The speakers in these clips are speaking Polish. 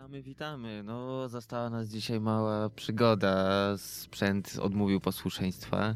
Witamy, witamy. No, została nas dzisiaj mała przygoda. Sprzęt odmówił posłuszeństwa.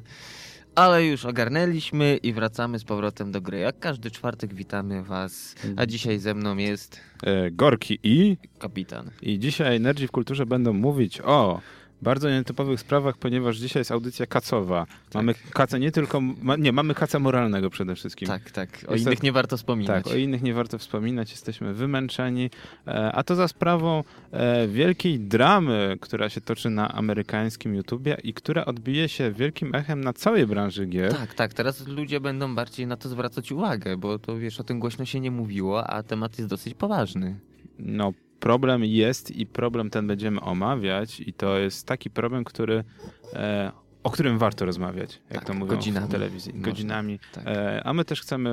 Ale już ogarnęliśmy i wracamy z powrotem do gry. Jak każdy czwartek witamy Was, a dzisiaj ze mną jest E, Gorki i kapitan. i dzisiaj Nerdzi w Kulturze będą mówić o bardzo nietypowych sprawach, ponieważ dzisiaj jest audycja kacowa. Mamy kacę nie tylko, ma, nie, mamy kaca moralnego przede wszystkim. Tak, tak. O innych tak- nie warto wspominać. Tak, o innych nie warto wspominać, jesteśmy wymęczeni, e, a to za sprawą e, wielkiej dramy, która się toczy na amerykańskim YouTubie i która odbije się wielkim echem na całej branży gier. Tak, tak. Teraz ludzie będą bardziej na to zwracać uwagę, bo to wiesz, o tym głośno się nie mówiło, a temat jest dosyć poważny. No, problem jest i problem ten będziemy omawiać i to jest taki problem, który, e, o którym warto rozmawiać, jak Tak, to mówią godzinami w telewizji. można. Godzinami. Tak. E, a my też chcemy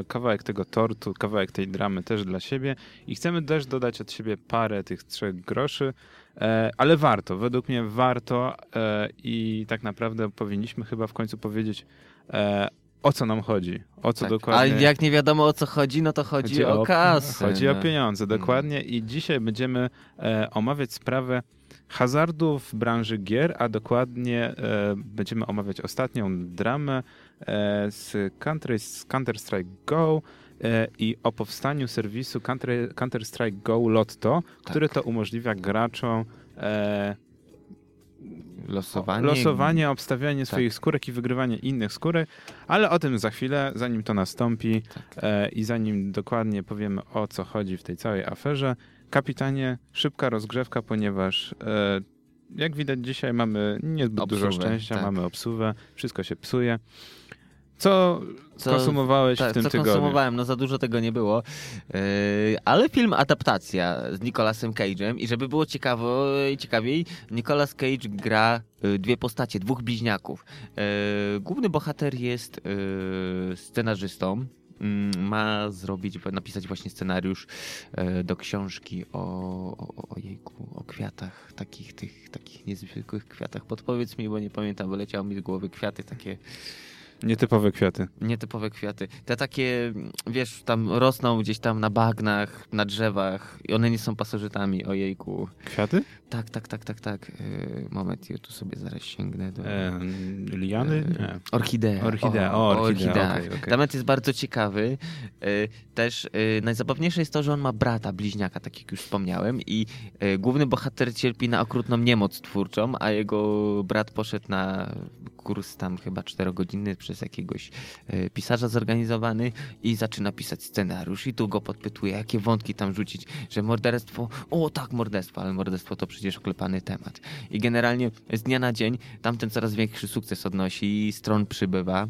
e, kawałek tego tortu, kawałek tej dramy też dla siebie i chcemy też dodać od siebie parę tych trzech groszy, ale warto, według mnie warto i tak naprawdę powinniśmy chyba w końcu powiedzieć o co nam chodzi, o co tak. dokładnie... A jak nie wiadomo o co chodzi, no to chodzi, o, kasę. Chodzi no. o pieniądze, dokładnie. I dzisiaj będziemy e, omawiać sprawę hazardu w branży gier, a dokładnie e, będziemy omawiać ostatnią dramę e, z Counter- z Counter-Strike Go e, i o powstaniu serwisu Counter- Counter-Strike Go Lotto, który to umożliwia graczom e, Losowanie. losowanie, obstawianie Tak. swoich skórek i wygrywanie innych skórek, ale o tym za chwilę, zanim to nastąpi Tak. e, i zanim dokładnie powiemy o co chodzi w tej całej aferze. Kapitanie, szybka rozgrzewka, ponieważ e, jak widać dzisiaj mamy niezbyt dużo Obsuwę, szczęścia, tak. mamy obsuwę, wszystko się psuje. Co, Co- konsumowałeś Tak, w tym co tygodniu? konsumowałem, no za dużo tego nie było. Yy, ale film adaptacja z Nicolasem Cage'em i żeby było ciekawo, ciekawiej, Nicolas Cage gra yy, dwie postacie, dwóch bliźniaków. Yy, główny bohater jest yy, scenarzystą. Mm, Ma zrobić, napisać właśnie scenariusz yy, do książki o, o, o jejku, o kwiatach, takich tych, takich niezwykłych kwiatach. Podpowiedz mi, bo nie pamiętam, wyleciało mi z głowy kwiaty takie Nietypowe kwiaty. Nietypowe kwiaty. Te takie, wiesz, tam rosną gdzieś tam na bagnach, na drzewach i one nie są pasożytami, ojejku. Kwiaty? Tak, tak, tak, tak, tak. Yy, moment, ja tu sobie zaraz sięgnę do... E, liany? Yy. Orchidea. Orchidea, o, o orchidea, okej. Temat jest bardzo ciekawy. Yy, Też yy, najzabawniejsze jest to, że on ma brata, bliźniaka, tak jak już wspomniałem i główny bohater cierpi na okrutną niemoc twórczą, a jego brat poszedł na kurs tam chyba czterogodzinny przez jakiegoś yy, pisarza zorganizowany i zaczyna pisać scenariusz i tu go podpytuje, jakie wątki tam rzucić, że morderstwo, o tak, morderstwo, ale morderstwo to przecież oklepany temat. I generalnie z dnia na dzień tamten coraz większy sukces odnosi, stron przybywa.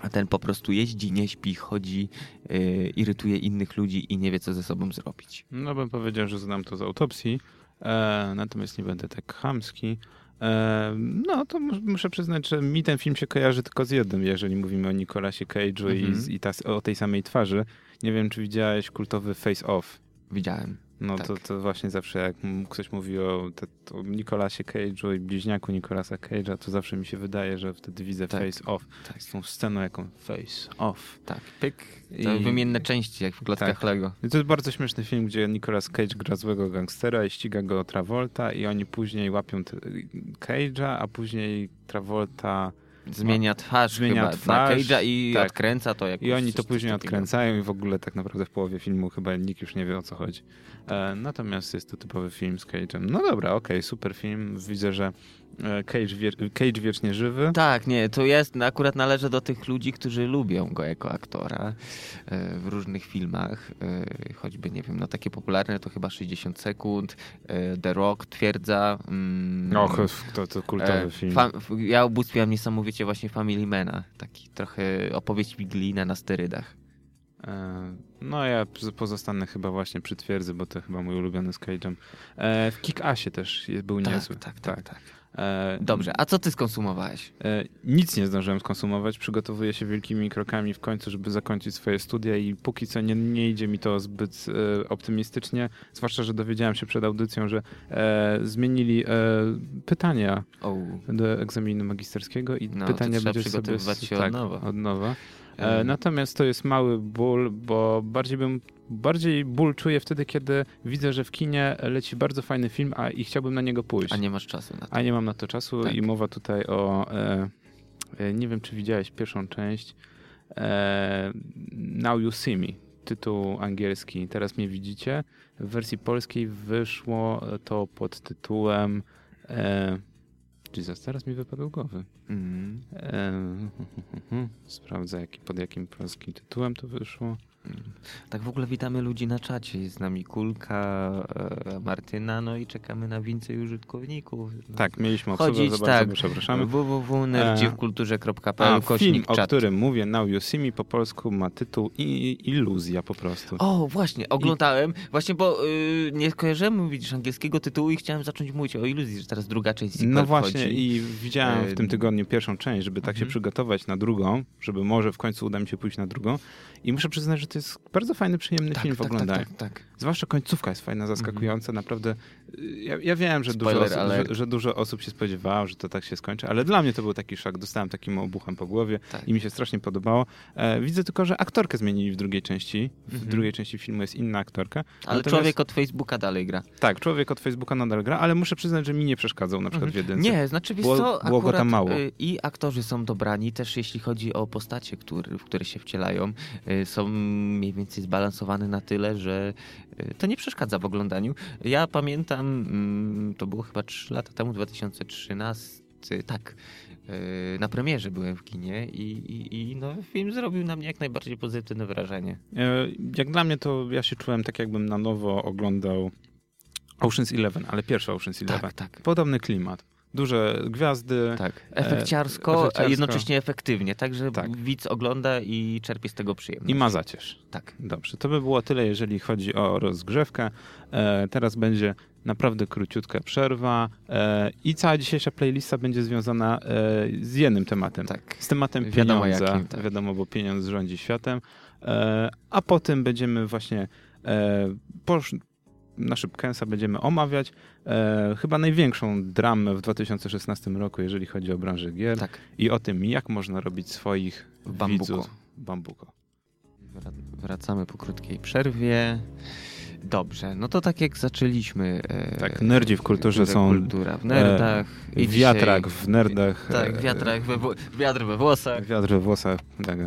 A ten po prostu jeździ, nie śpi, chodzi, yy, irytuje innych ludzi i nie wie, co ze sobą zrobić. No bym powiedział, że znam to z autopsji, e, natomiast nie będę tak chamski. No to mus- muszę przyznać, że mi ten film się kojarzy tylko z jednym, jeżeli mówimy o Nicolasie Cage'u i, Mhm. z- i ta, o tej samej twarzy. Nie wiem, czy widziałeś kultowy Face Off. Widziałem. No Tak. to, to właśnie zawsze jak ktoś mówi o, te, o Nicolasie Cage'u i bliźniaku Nicolasa Cage'a, to zawsze mi się wydaje, że wtedy widzę Tak. Face Off. Tak, Z tą sceną jaką Face Off. tak. Pyk. To I- wymienne części, jak w klockach Tak. Lego. I to jest bardzo śmieszny film, gdzie Nicolas Cage gra złego gangstera i ściga go Travolta i oni później łapią Cage'a, a później Travolta Zmienia twarz Zmienia chyba twarz, na Cage'a i tak. odkręca to jakoś. i oni to później odkręcają i w ogóle tak naprawdę w połowie filmu chyba nikt już nie wie o co chodzi. E, natomiast jest to typowy film z Cage'em. No dobra, okej, super film. Widzę, że e, Cage, wie, Cage wiecznie żywy. Tak, nie, to jest, akurat należę do tych ludzi, którzy lubią go jako aktora e, w różnych filmach, e, choćby, nie wiem, no takie popularne to chyba 60 sekund, The Rock twierdza. Mm, Och, to, to kultowy film. fa- f- ja ubóstwiam niesamowicie właśnie Family Mana, taki trochę opowieść wigilijna na sterydach. E, No ja pozostanę chyba właśnie przy twierdzy, bo to chyba mój ulubiony z Cage'em. E, W Kick-Asie też był Tak, niezły. tak, tak, tak. E, Dobrze, a co ty skonsumowałeś? E, Nic nie zdążyłem skonsumować. Przygotowuję się wielkimi krokami w końcu, żeby zakończyć swoje studia i póki co nie, nie idzie mi to zbyt e, optymistycznie. Zwłaszcza, że dowiedziałem się przed audycją, że e, zmienili e, pytania O, do egzaminu magisterskiego i No, pytania będzie sobie od tak, nowa. Od nowa. E, natomiast to jest mały ból, bo bardziej bym bardziej ból czuję wtedy, kiedy widzę, że w kinie leci bardzo fajny film, a i chciałbym na niego pójść. A nie masz czasu na to. A nie mam na to czasu Tak. i mowa tutaj o e, e, nie wiem, czy widziałeś pierwszą część e, Now You See Me, tytuł angielski. Teraz mnie widzicie. W wersji polskiej wyszło to pod tytułem e, Jesus, teraz mi wypadł głowy. Mm. E, sprawdzę, jaki, pod jakim polskim tytułem to wyszło. Tak w ogóle witamy ludzi na czacie. Jest z nami Kulka, e, Martyna, no i czekamy na więcej użytkowników. No. Tak, mieliśmy obsługę, Chodzić, za tak. przepraszamy. www.nerdziwkulturze.pl A film, o którym mówię, Now You See Me, po polsku ma tytuł I Iluzja po prostu. O, właśnie, oglądałem. Właśnie, bo y, nie kojarzyłem, widzisz, angielskiego tytułu i chciałem zacząć mówić o iluzji, że teraz druga część No właśnie wchodzi. i widziałem w E, tym tygodniu pierwszą część, żeby tak się mhm. przygotować na drugą, żeby może w końcu uda mi się pójść na drugą. I muszę przyznać, że to jest bardzo fajny, przyjemny tak, film w tak, tak, oglądaniu. tak, tak. Zwłaszcza końcówka jest fajna, zaskakująca. Naprawdę, y, ja, ja wiem, że dużo, Spoiler osób, alert. że, że dużo osób się spodziewało, że to tak się skończy, ale dla mnie to był taki szok. Dostałem takim obuchem po głowie Tak. i mi się strasznie podobało. E, widzę tylko, że aktorkę zmienili w drugiej części. W Mhm. drugiej części filmu jest inna aktorka. Ale Natomiast- człowiek od Facebooka dalej gra. Tak, człowiek od Facebooka nadal gra, ale muszę przyznać, że mi nie przeszkadzał na przykład w jedynce. Mhm. Nie, znaczy Było- co, było go tam mało. y, I aktorzy są dobrani, też jeśli chodzi o postacie, który, w które się wcielają, y, są mniej więcej zbalansowane na tyle, że to nie przeszkadza w oglądaniu. Ja pamiętam, mm, to było chyba 3 lata temu, 2013, tak, y, na premierze byłem w kinie i, i, i no, film zrobił na mnie jak najbardziej pozytywne wrażenie. E, Jak dla mnie to ja się czułem tak, jakbym na nowo oglądał Ocean's Eleven, ale pierwszy Ocean's Eleven. Tak, tak. Podobny klimat. Duże gwiazdy. Tak, efekciarsko, efekciarsko. a jednocześnie efektywnie, tak, że Tak. widz ogląda i czerpie z tego przyjemność. I ma zacierz. Tak. Dobrze, to by było tyle, jeżeli chodzi o rozgrzewkę. E, teraz będzie naprawdę króciutka przerwa e, i cała dzisiejsza playlista będzie związana e, z jednym tematem. Tak. Z tematem Wiadomo pieniądza. jakim, tak. Wiadomo, bo pieniądz rządzi światem. E, a potem będziemy właśnie e, po na szybkęsa będziemy omawiać e, chyba największą dramę w 2016 roku, jeżeli chodzi o branżę gier Tak. i o tym, jak można robić swoich W bambuko. widzów. Bambuko. Wra- Wracamy po krótkiej przerwie. Dobrze, no to tak jak zaczęliśmy. e, Tak, nerdzi w kulturze są, Kultura w nerdach. i Wiatrak dzisiaj- w nerdach. Tak, e, wiatrak we, wiatr we włosach. Wiatr we włosach. Tak,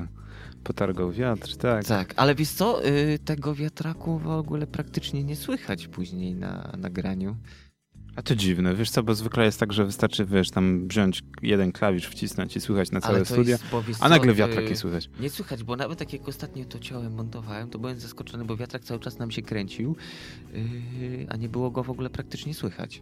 potargał wiatr, tak. Tak, ale wiesz co, y, tego wiatraku w ogóle praktycznie nie słychać później na nagraniu. A to dziwne, wiesz co, bo zwykle jest tak, że wystarczy, wiesz, tam wziąć jeden klawisz, wcisnąć i słychać na całe studia, a nagle wiatrak y, nie słychać. Nie słychać, bo nawet tak jak ostatnio to ciałem montowałem, to byłem zaskoczony, bo wiatrak cały czas nam się kręcił, yy, a nie było go w ogóle praktycznie słychać.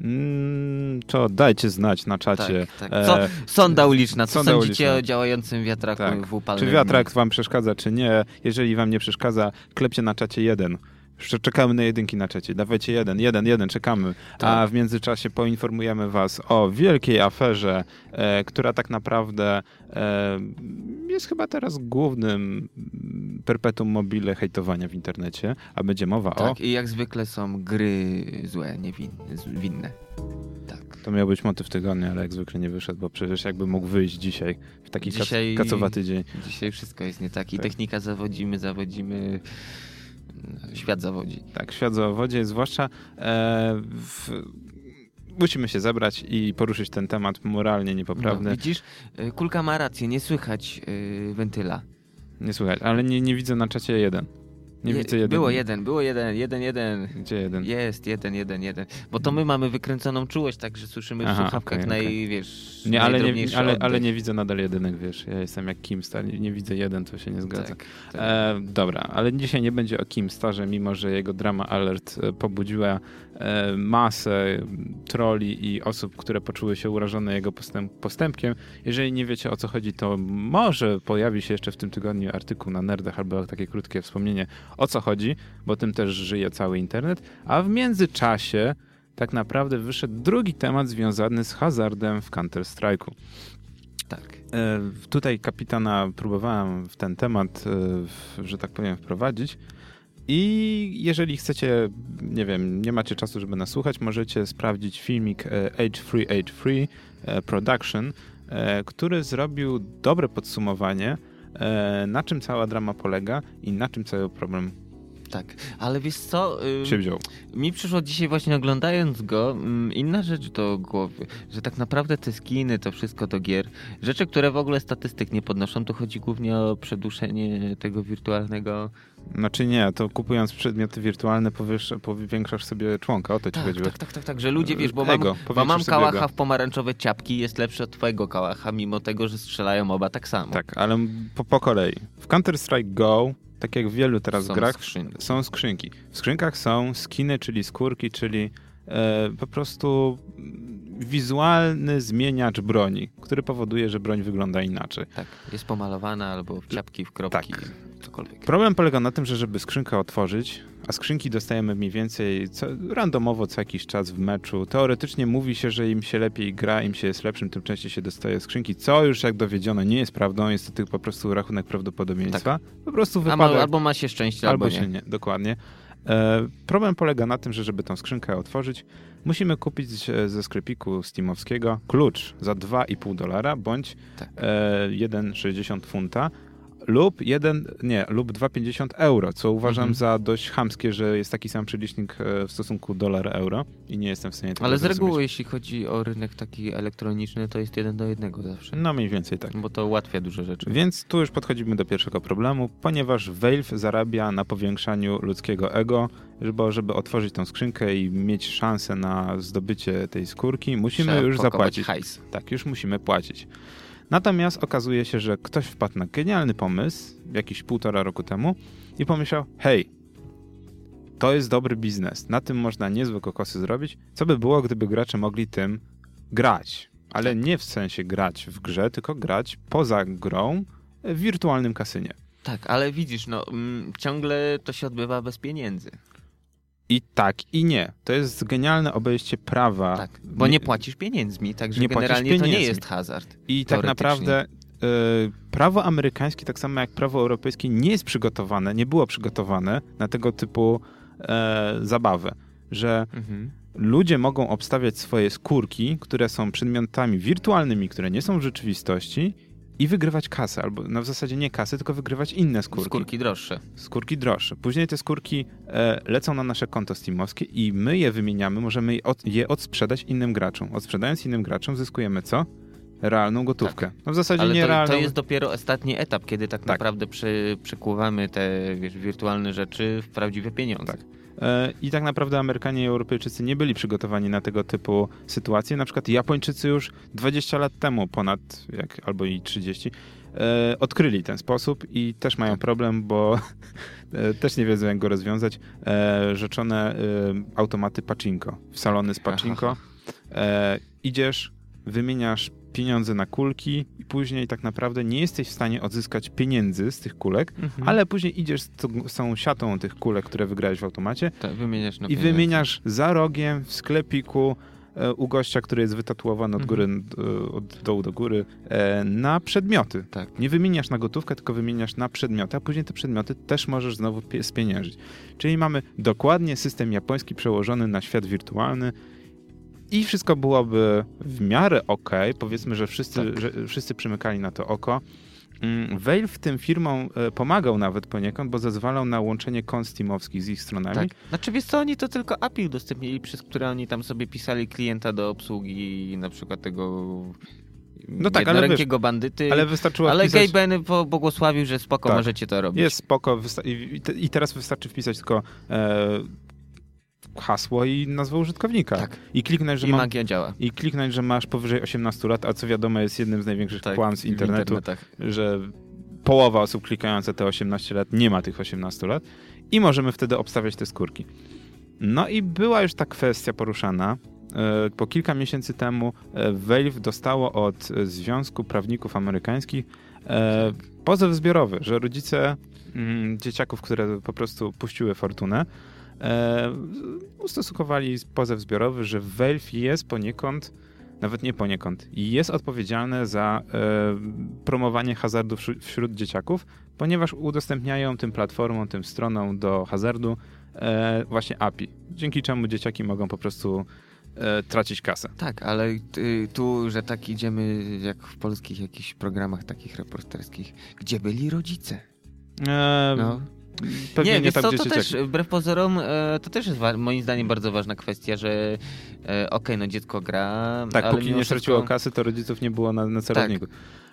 Mm, to dajcie znać na czacie. Tak, tak. E, Co, sonda uliczna, co sonda sądzicie uliczna. o działającym wiatraku Tak. w upalnym Czy wiatrak wam przeszkadza, czy nie? Jeżeli wam nie przeszkadza, klepcie na czacie jeden. Jeszcze czekamy na jedynki na czacie. Dawajcie jeden, jeden, jeden, czekamy. A Tak. w międzyczasie poinformujemy was o wielkiej aferze, e, która tak naprawdę e, jest chyba teraz głównym perpetuum mobile hejtowania w internecie, a będzie mowa o... Tak, i jak zwykle są gry złe, niewinne. Tak. To miał być motyw tygodnia, ale jak zwykle nie wyszedł, bo przecież jakby mógł wyjść dzisiaj, w taki Dzisiaj- kac- kacowaty dzień. Dzisiaj wszystko jest nie tak. I Tak. technika zawodzimy, zawodzimy, świat zawodzi. Tak, świat zawodzie, zwłaszcza e, w, musimy się zebrać i poruszyć ten temat moralnie niepoprawny. No, widzisz, y, kulka ma rację, nie słychać y, wentyla. Nie słychać, ale nie, nie widzę na czacie jeden. Nie Je- widzę jeden. Było jeden, było jeden, jeden, jeden. Gdzie jeden? Jest, jeden, jeden, jeden. Bo to my mamy wykręconą czułość, tak, że słyszymy w Aha, słuchawkach okej, naj, okej. wiesz, Nie, ale nie, ale, ale nie widzę nadal jedynek, wiesz. Ja jestem jak Kim Star, nie widzę jeden, to się nie zgadza. Tak, tak. E, dobra, ale dzisiaj nie będzie o Kim Starze, mimo że jego drama Alert e, pobudziła masę troli i osób, które poczuły się urażone jego postęp, postępkiem. Jeżeli nie wiecie o co chodzi, to może pojawi się jeszcze w tym tygodniu artykuł na Nerdach albo takie krótkie wspomnienie o co chodzi, bo tym też żyje cały internet. A w międzyczasie tak naprawdę wyszedł drugi temat związany z hazardem w Counter-Strike'u. tak. E, Tutaj kapitana próbowałem w ten temat, e, w, że tak powiem, wprowadzić. I jeżeli chcecie, nie wiem, nie macie czasu, żeby nas słuchać, możecie sprawdzić filmik e, Age Free Age Free e, Production, e, który zrobił dobre podsumowanie e, na czym cała drama polega i na czym cały problem Tak, ale wiesz co? ym, się wziął. Mi przyszło dzisiaj właśnie oglądając go ym, inna rzecz do głowy, że tak naprawdę te skiny, to wszystko do gier, rzeczy, które w ogóle statystyk nie podnoszą, to chodzi głównie o przedłużenie tego wirtualnego... Znaczy nie, to kupując przedmioty wirtualne powiesz, powiększasz sobie członka, o to ci Tak, chodziło. tak, tak, tak, tak, że ludzie, wiesz, bo mam, Ego, bo powiększasz mam kałacha w pomarańczowe ciapki jest lepszy od twojego kałacha, mimo tego, że strzelają oba tak samo. Tak, ale po, po kolei. W Counter-Strike Go, tak jak w wielu teraz Są grach, skrzynki. są skrzynki. W skrzynkach są skiny, czyli skórki, czyli e, po prostu wizualny zmieniacz broni, który powoduje, że broń wygląda inaczej. Tak, jest pomalowana albo w ciapki, w kropki, Tak. cokolwiek. Problem polega na tym, że żeby skrzynkę otworzyć, a skrzynki dostajemy mniej więcej co, randomowo co jakiś czas w meczu. Teoretycznie mówi się, że im się lepiej gra, im się jest lepszym, tym częściej się dostaje skrzynki, co już jak dowiedziono nie jest prawdą, jest to tylko po prostu rachunek prawdopodobieństwa. Po prostu wypada... ma, albo ma się szczęście, albo, Albo nie. się nie, dokładnie. E, problem polega na tym, że żeby tą skrzynkę otworzyć, musimy kupić e, ze sklepiku steamowskiego klucz za 2,5 dolara bądź Tak. e, 1,60 funta lub 1, nie, lub 2,50 euro, co uważam Mhm. za dość chamskie, że jest taki sam przelicznik e, w stosunku dolar-euro i nie jestem w stanie tego Ale z zrozumieć. reguły, jeśli chodzi o rynek taki elektroniczny, to jest jeden do jednego zawsze. No mniej więcej tak. Bo to ułatwia dużo rzeczy. Więc tu już podchodzimy do pierwszego problemu, ponieważ Valve zarabia na powiększaniu ludzkiego ego, żeby, żeby otworzyć tą skrzynkę i mieć szansę na zdobycie tej skórki, musimy Trzeba już zapłacić. hajs. Tak, już musimy płacić. Natomiast okazuje się, że ktoś wpadł na genialny pomysł jakiś półtora roku temu i pomyślał, hej, to jest dobry biznes, na tym można niezłe kokosy zrobić. Co by było, gdyby gracze mogli tym grać? Ale nie w sensie grać w grze, tylko grać poza grą w wirtualnym kasynie. Tak, ale widzisz, no mm, ciągle to się odbywa bez pieniędzy. I tak, i nie. To jest genialne obejście prawa. Tak, bo nie płacisz pieniędzmi, także Nie generalnie to nie pieniędzmi. jest hazard. I tak naprawdę y, prawo amerykańskie, tak samo jak prawo europejskie, nie jest przygotowane, nie było przygotowane na tego typu e, zabawę, że Mhm. ludzie mogą obstawiać swoje skórki, które są przedmiotami wirtualnymi, które nie są w rzeczywistości i wygrywać kasę, albo no w zasadzie nie kasę, tylko wygrywać inne skórki. Skórki droższe. Skórki droższe. Później te skórki e, lecą na nasze konto steamowskie i my je wymieniamy, możemy je, od, je odsprzedać innym graczom. Odsprzedając innym graczom zyskujemy co? Realną gotówkę. No w zasadzie Ale nie to, realną. to jest dopiero ostatni etap, kiedy tak, Tak. naprawdę przy, przekuwamy te wiesz, wirtualne rzeczy w prawdziwe pieniądze. Tak. E, I tak naprawdę Amerykanie i Europejczycy nie byli przygotowani na tego typu sytuacje. Na przykład Japończycy już 20 lat temu, ponad jak, albo i 30, e, odkryli ten sposób i też mają Tak. problem, bo e, też nie wiedzą jak go rozwiązać. Rzeczone automaty pachinko, w salony z pachinko. E, idziesz, wymieniasz pieniądze na kulki i później tak naprawdę nie jesteś w stanie odzyskać pieniędzy z tych kulek, Mhm. ale później idziesz z, tą- z tą siatą tych kulek, które wygrałeś w automacie Tak, i pieniądze. wymieniasz za rogiem w sklepiku e, u gościa, który jest wytatuowany od góry, Mhm. e, od dołu do góry, e, na przedmioty. Tak. Nie wymieniasz na gotówkę, tylko wymieniasz na przedmioty, a później te przedmioty też możesz znowu pie- spieniężyć. Czyli mamy dokładnie system japoński przełożony na świat wirtualny i wszystko byłoby w miarę ok. Powiedzmy, że wszyscy, Tak. że wszyscy przymykali na to oko. Mm, Valve tym firmom e, pomagał nawet poniekąd, bo zezwalał na łączenie kont steamowskich z ich stronami. Tak. Znaczy wiesz co, oni to tylko API udostępnili, przez które oni tam sobie pisali klienta do obsługi na przykład tego No tak, ale jednorękiego bandyty. Ale wystarczyło ale wpisać... Gay Ben po- błogosławił, że spoko, Tak. możecie to robić. Jest spoko. wysta- I, i te- I teraz wystarczy wpisać tylko e, hasło i nazwę użytkownika. Tak. I kliknąć, że I mam, magia działa. I kliknąć, że masz powyżej 18 lat, a co wiadomo jest jednym z największych Tak, kłamstw internetu, że połowa osób klikająca te 18 lat nie ma tych 18 lat i możemy wtedy obstawiać te skórki. No i była już ta kwestia poruszana. E, Po kilka miesięcy temu e, Valve dostało od Związku Prawników Amerykańskich e, pozew zbiorowy, że rodzice mm, dzieciaków, które po prostu puściły fortunę, e, ustosunkowali pozew zbiorowy, że Valve jest poniekąd, nawet nie poniekąd, jest odpowiedzialne za e, promowanie hazardu wśród, wśród dzieciaków, ponieważ udostępniają tym platformom, tym stronom do hazardu e, właśnie API, dzięki czemu dzieciaki mogą po prostu e, tracić kasę. Tak, ale y, tu, że tak idziemy jak w polskich jakichś programach takich reporterskich, gdzie byli rodzice? E, No. Pewnie nie, nie, tam, co, gdzie to dzieciaki. też, wbrew pozorom, e, to też jest moim zdaniem bardzo ważna kwestia, że e, okej, no dziecko gra, Tak, ale póki nie wszystko- straciło kasy, to rodziców nie było na, na celowniku.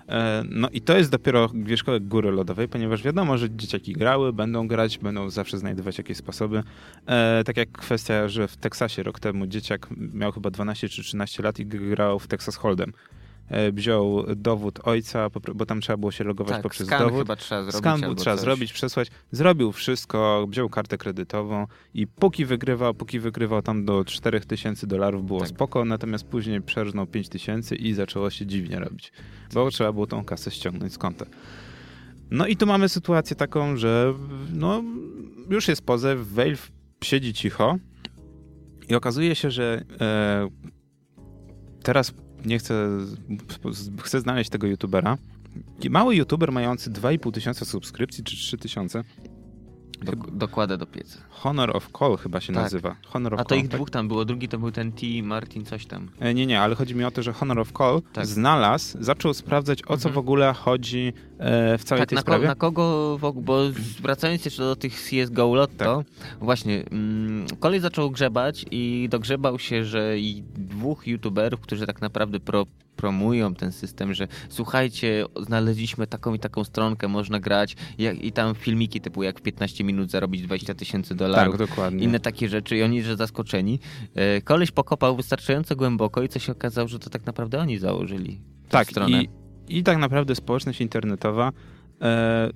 E, No i to jest dopiero wierzchołek góry lodowej, ponieważ wiadomo, że dzieciaki grały, będą grać, będą zawsze znajdować jakieś sposoby. E, tak jak kwestia, że w Teksasie rok temu dzieciak miał chyba 12 czy 13 lat i grał w Texas Hold'em. E, wziął dowód ojca, bo tam trzeba było się logować tak, poprzez skan dowód. chyba trzeba zrobić Skan trzeba coś. zrobić, przesłać. Zrobił wszystko, wziął kartę kredytową i póki wygrywał, póki wygrywał tam do 4000 dolarów było Tak. spoko, natomiast później przerżnął 5000 i zaczęło się dziwnie robić, bo trzeba było tą kasę ściągnąć z konta. No i tu mamy sytuację taką, że no, już jest pozew, Valve siedzi cicho i okazuje się, że e, teraz nie chcę, chcę znaleźć tego youtubera. Mały youtuber mający 2,5 tysiąca subskrypcji, czy 3 tysiące. Dok- dokładę do pieca. Honor of Call chyba się Tak. nazywa. Honor of A to Call, ich tak? dwóch tam było, drugi to był ten T. Martin coś tam. E, Nie, nie, ale chodzi mi o to, że Honor of Call Tak. znalazł, zaczął sprawdzać, o co Mhm. w ogóle chodzi w całej Tak, tej na, ko- sprawie. na kogo, bo wracając jeszcze do tych CSGO Lotto, Tak. właśnie, mm, kolej zaczął grzebać i dogrzebał się, że i dwóch youtuberów, którzy tak naprawdę pro, promują ten system, że słuchajcie, znaleźliśmy taką i taką stronkę, można grać jak, i tam filmiki typu jak w 15 minut zarobić 20 tysięcy dolarów. Tak, dokładnie. Inne takie rzeczy i oni, że zaskoczeni. E, Koleś pokopał wystarczająco głęboko i co się okazało, że to tak naprawdę oni założyli tak, stronę. i, i tak naprawdę społeczność internetowa e,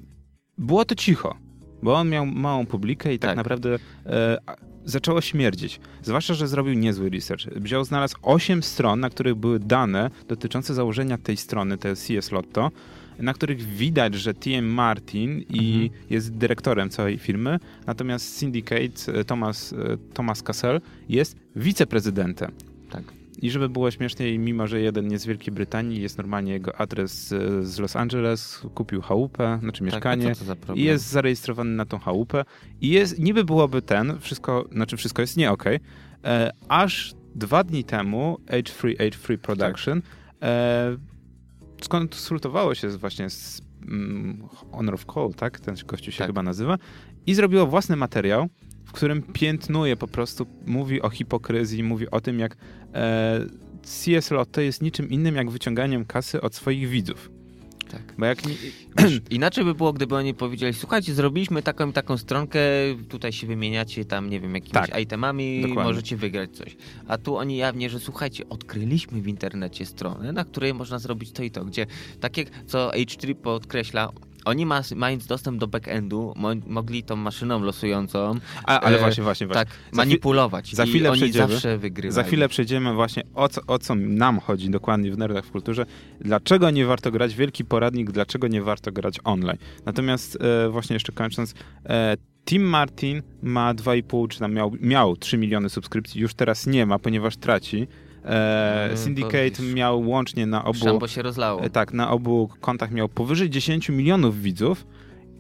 było to cicho, bo on miał małą publikę i tak, Tak. naprawdę e, zaczęło śmierdzić. Zwłaszcza, że zrobił niezły research. Wziął, znalazł 8 stron, na których były dane dotyczące założenia tej strony, tej CS Lotto, na których widać, że TM Martin i Mhm. jest dyrektorem całej firmy, natomiast Syndicate e, Thomas, e, Thomas Cassell jest wiceprezydentem. Tak. I żeby było śmieszniej, mimo że jeden jest z Wielkiej Brytanii, jest normalnie jego adres e, z Los Angeles, kupił chałupę, znaczy mieszkanie Tak, za problem? i jest zarejestrowany na tą chałupę. I jest, niby byłoby ten, wszystko, znaczy wszystko jest nie okej, e, aż dwa dni temu Age Free, Age Free Production e, skonsultowało się właśnie z mm, Honor of Call, tak? Ten gościu się Tak. chyba nazywa. I zrobiło własny materiał, w którym piętnuje po prostu, mówi o hipokryzji, mówi o tym, jak e, CS Lotto jest niczym innym jak wyciąganiem kasy od swoich widzów. Tak. Bo jak... Wiesz, inaczej by było, gdyby oni powiedzieli, słuchajcie, zrobiliśmy taką taką stronkę, tutaj się wymieniacie tam, nie wiem, jakimiś Tak. itemami, Dokładnie. możecie wygrać coś. A tu oni jawnie, że słuchajcie, odkryliśmy w internecie stronę, na której można zrobić to i to, gdzie tak jak co H3 podkreśla, oni ma, mając dostęp do backendu, mo mogli tą maszyną losującą a, ale e, właśnie, właśnie, właśnie. tak manipulować. za I chwilę oni przejdziemy. zawsze wygrywali. Za chwilę przejdziemy właśnie o co, o co nam chodzi dokładnie w Nerdach w Kulturze. Dlaczego nie warto grać? Wielki poradnik, dlaczego nie warto grać online. Natomiast e, właśnie jeszcze kończąc, e, Tim Martin ma 2,5, czy tam miał, miał 3 miliony subskrypcji, już teraz nie ma, ponieważ traci. E, to Syndicate miał łącznie na obu... Szambo się rozlało. E, Tak, na obu kontach miał powyżej 10 milionów widzów.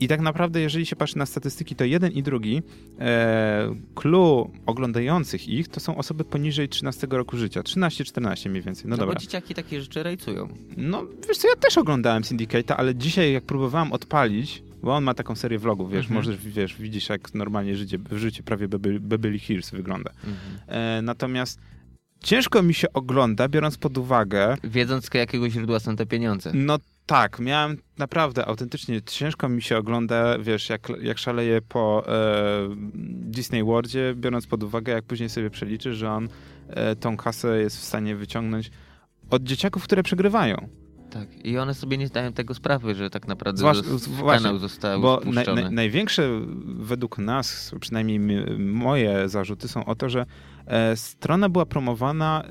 I tak naprawdę, jeżeli się patrzy na statystyki, to jeden i drugi e, clue oglądających ich to są osoby poniżej 13 roku życia. 13-14 mniej więcej. No No dobra. bo dzieciaki takie rzeczy rajcują. No wiesz co, ja też oglądałem Syndicate'a, ale dzisiaj jak próbowałem odpalić, bo on ma taką serię vlogów, wiesz, Mhm. możesz, wiesz, widzisz jak normalnie życie, w życiu prawie Beverly Hills wygląda. Mhm. E, natomiast ciężko mi się ogląda, biorąc pod uwagę, Wiedząc, z jakiego źródła są te pieniądze. No tak, miałem naprawdę autentycznie ciężko mi się ogląda, wiesz, jak, jak szaleje po e, Disney Worldzie, biorąc pod uwagę, jak później sobie przeliczy, że on e, tą kasę jest w stanie wyciągnąć od dzieciaków, które przegrywają. Tak, i one sobie nie zdają tego sprawy, że tak naprawdę Zwłasz- zos- właśnie, kanał został Bo spuszczony. naj, największe według nas, przynajmniej moje zarzuty są o to, że strona była promowana e,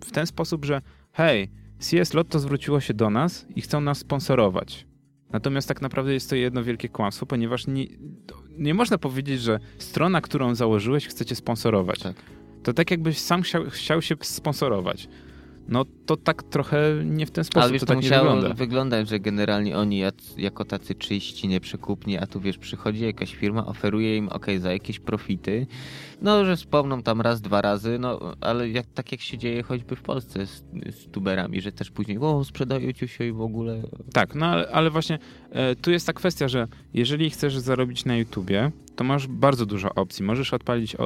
w ten sposób, że hej, CS Lotto zwróciło się do nas i chcą nas sponsorować. Natomiast tak naprawdę jest to jedno wielkie kłamstwo, ponieważ nie, nie można powiedzieć, że strona, którą założyłeś, chcecie sponsorować. Tak. To tak jakbyś sam chciał, chciał się sponsorować. No to tak trochę nie w ten sposób Ale wiesz, to to, tak musiało wygląda. wyglądać, że generalnie oni jako tacy czyści, nieprzekupni, a tu wiesz, przychodzi jakaś firma, oferuje im, ok, za jakieś profity, no, że wspomną tam raz, dwa razy, no, ale jak, tak jak się dzieje choćby w Polsce z, z tuberami, że też później, o, sprzedają ci się i w ogóle... Tak, no ale, ale właśnie e, tu jest ta kwestia, że jeżeli chcesz zarobić na YouTubie, to masz bardzo dużo opcji. Możesz odpalić e,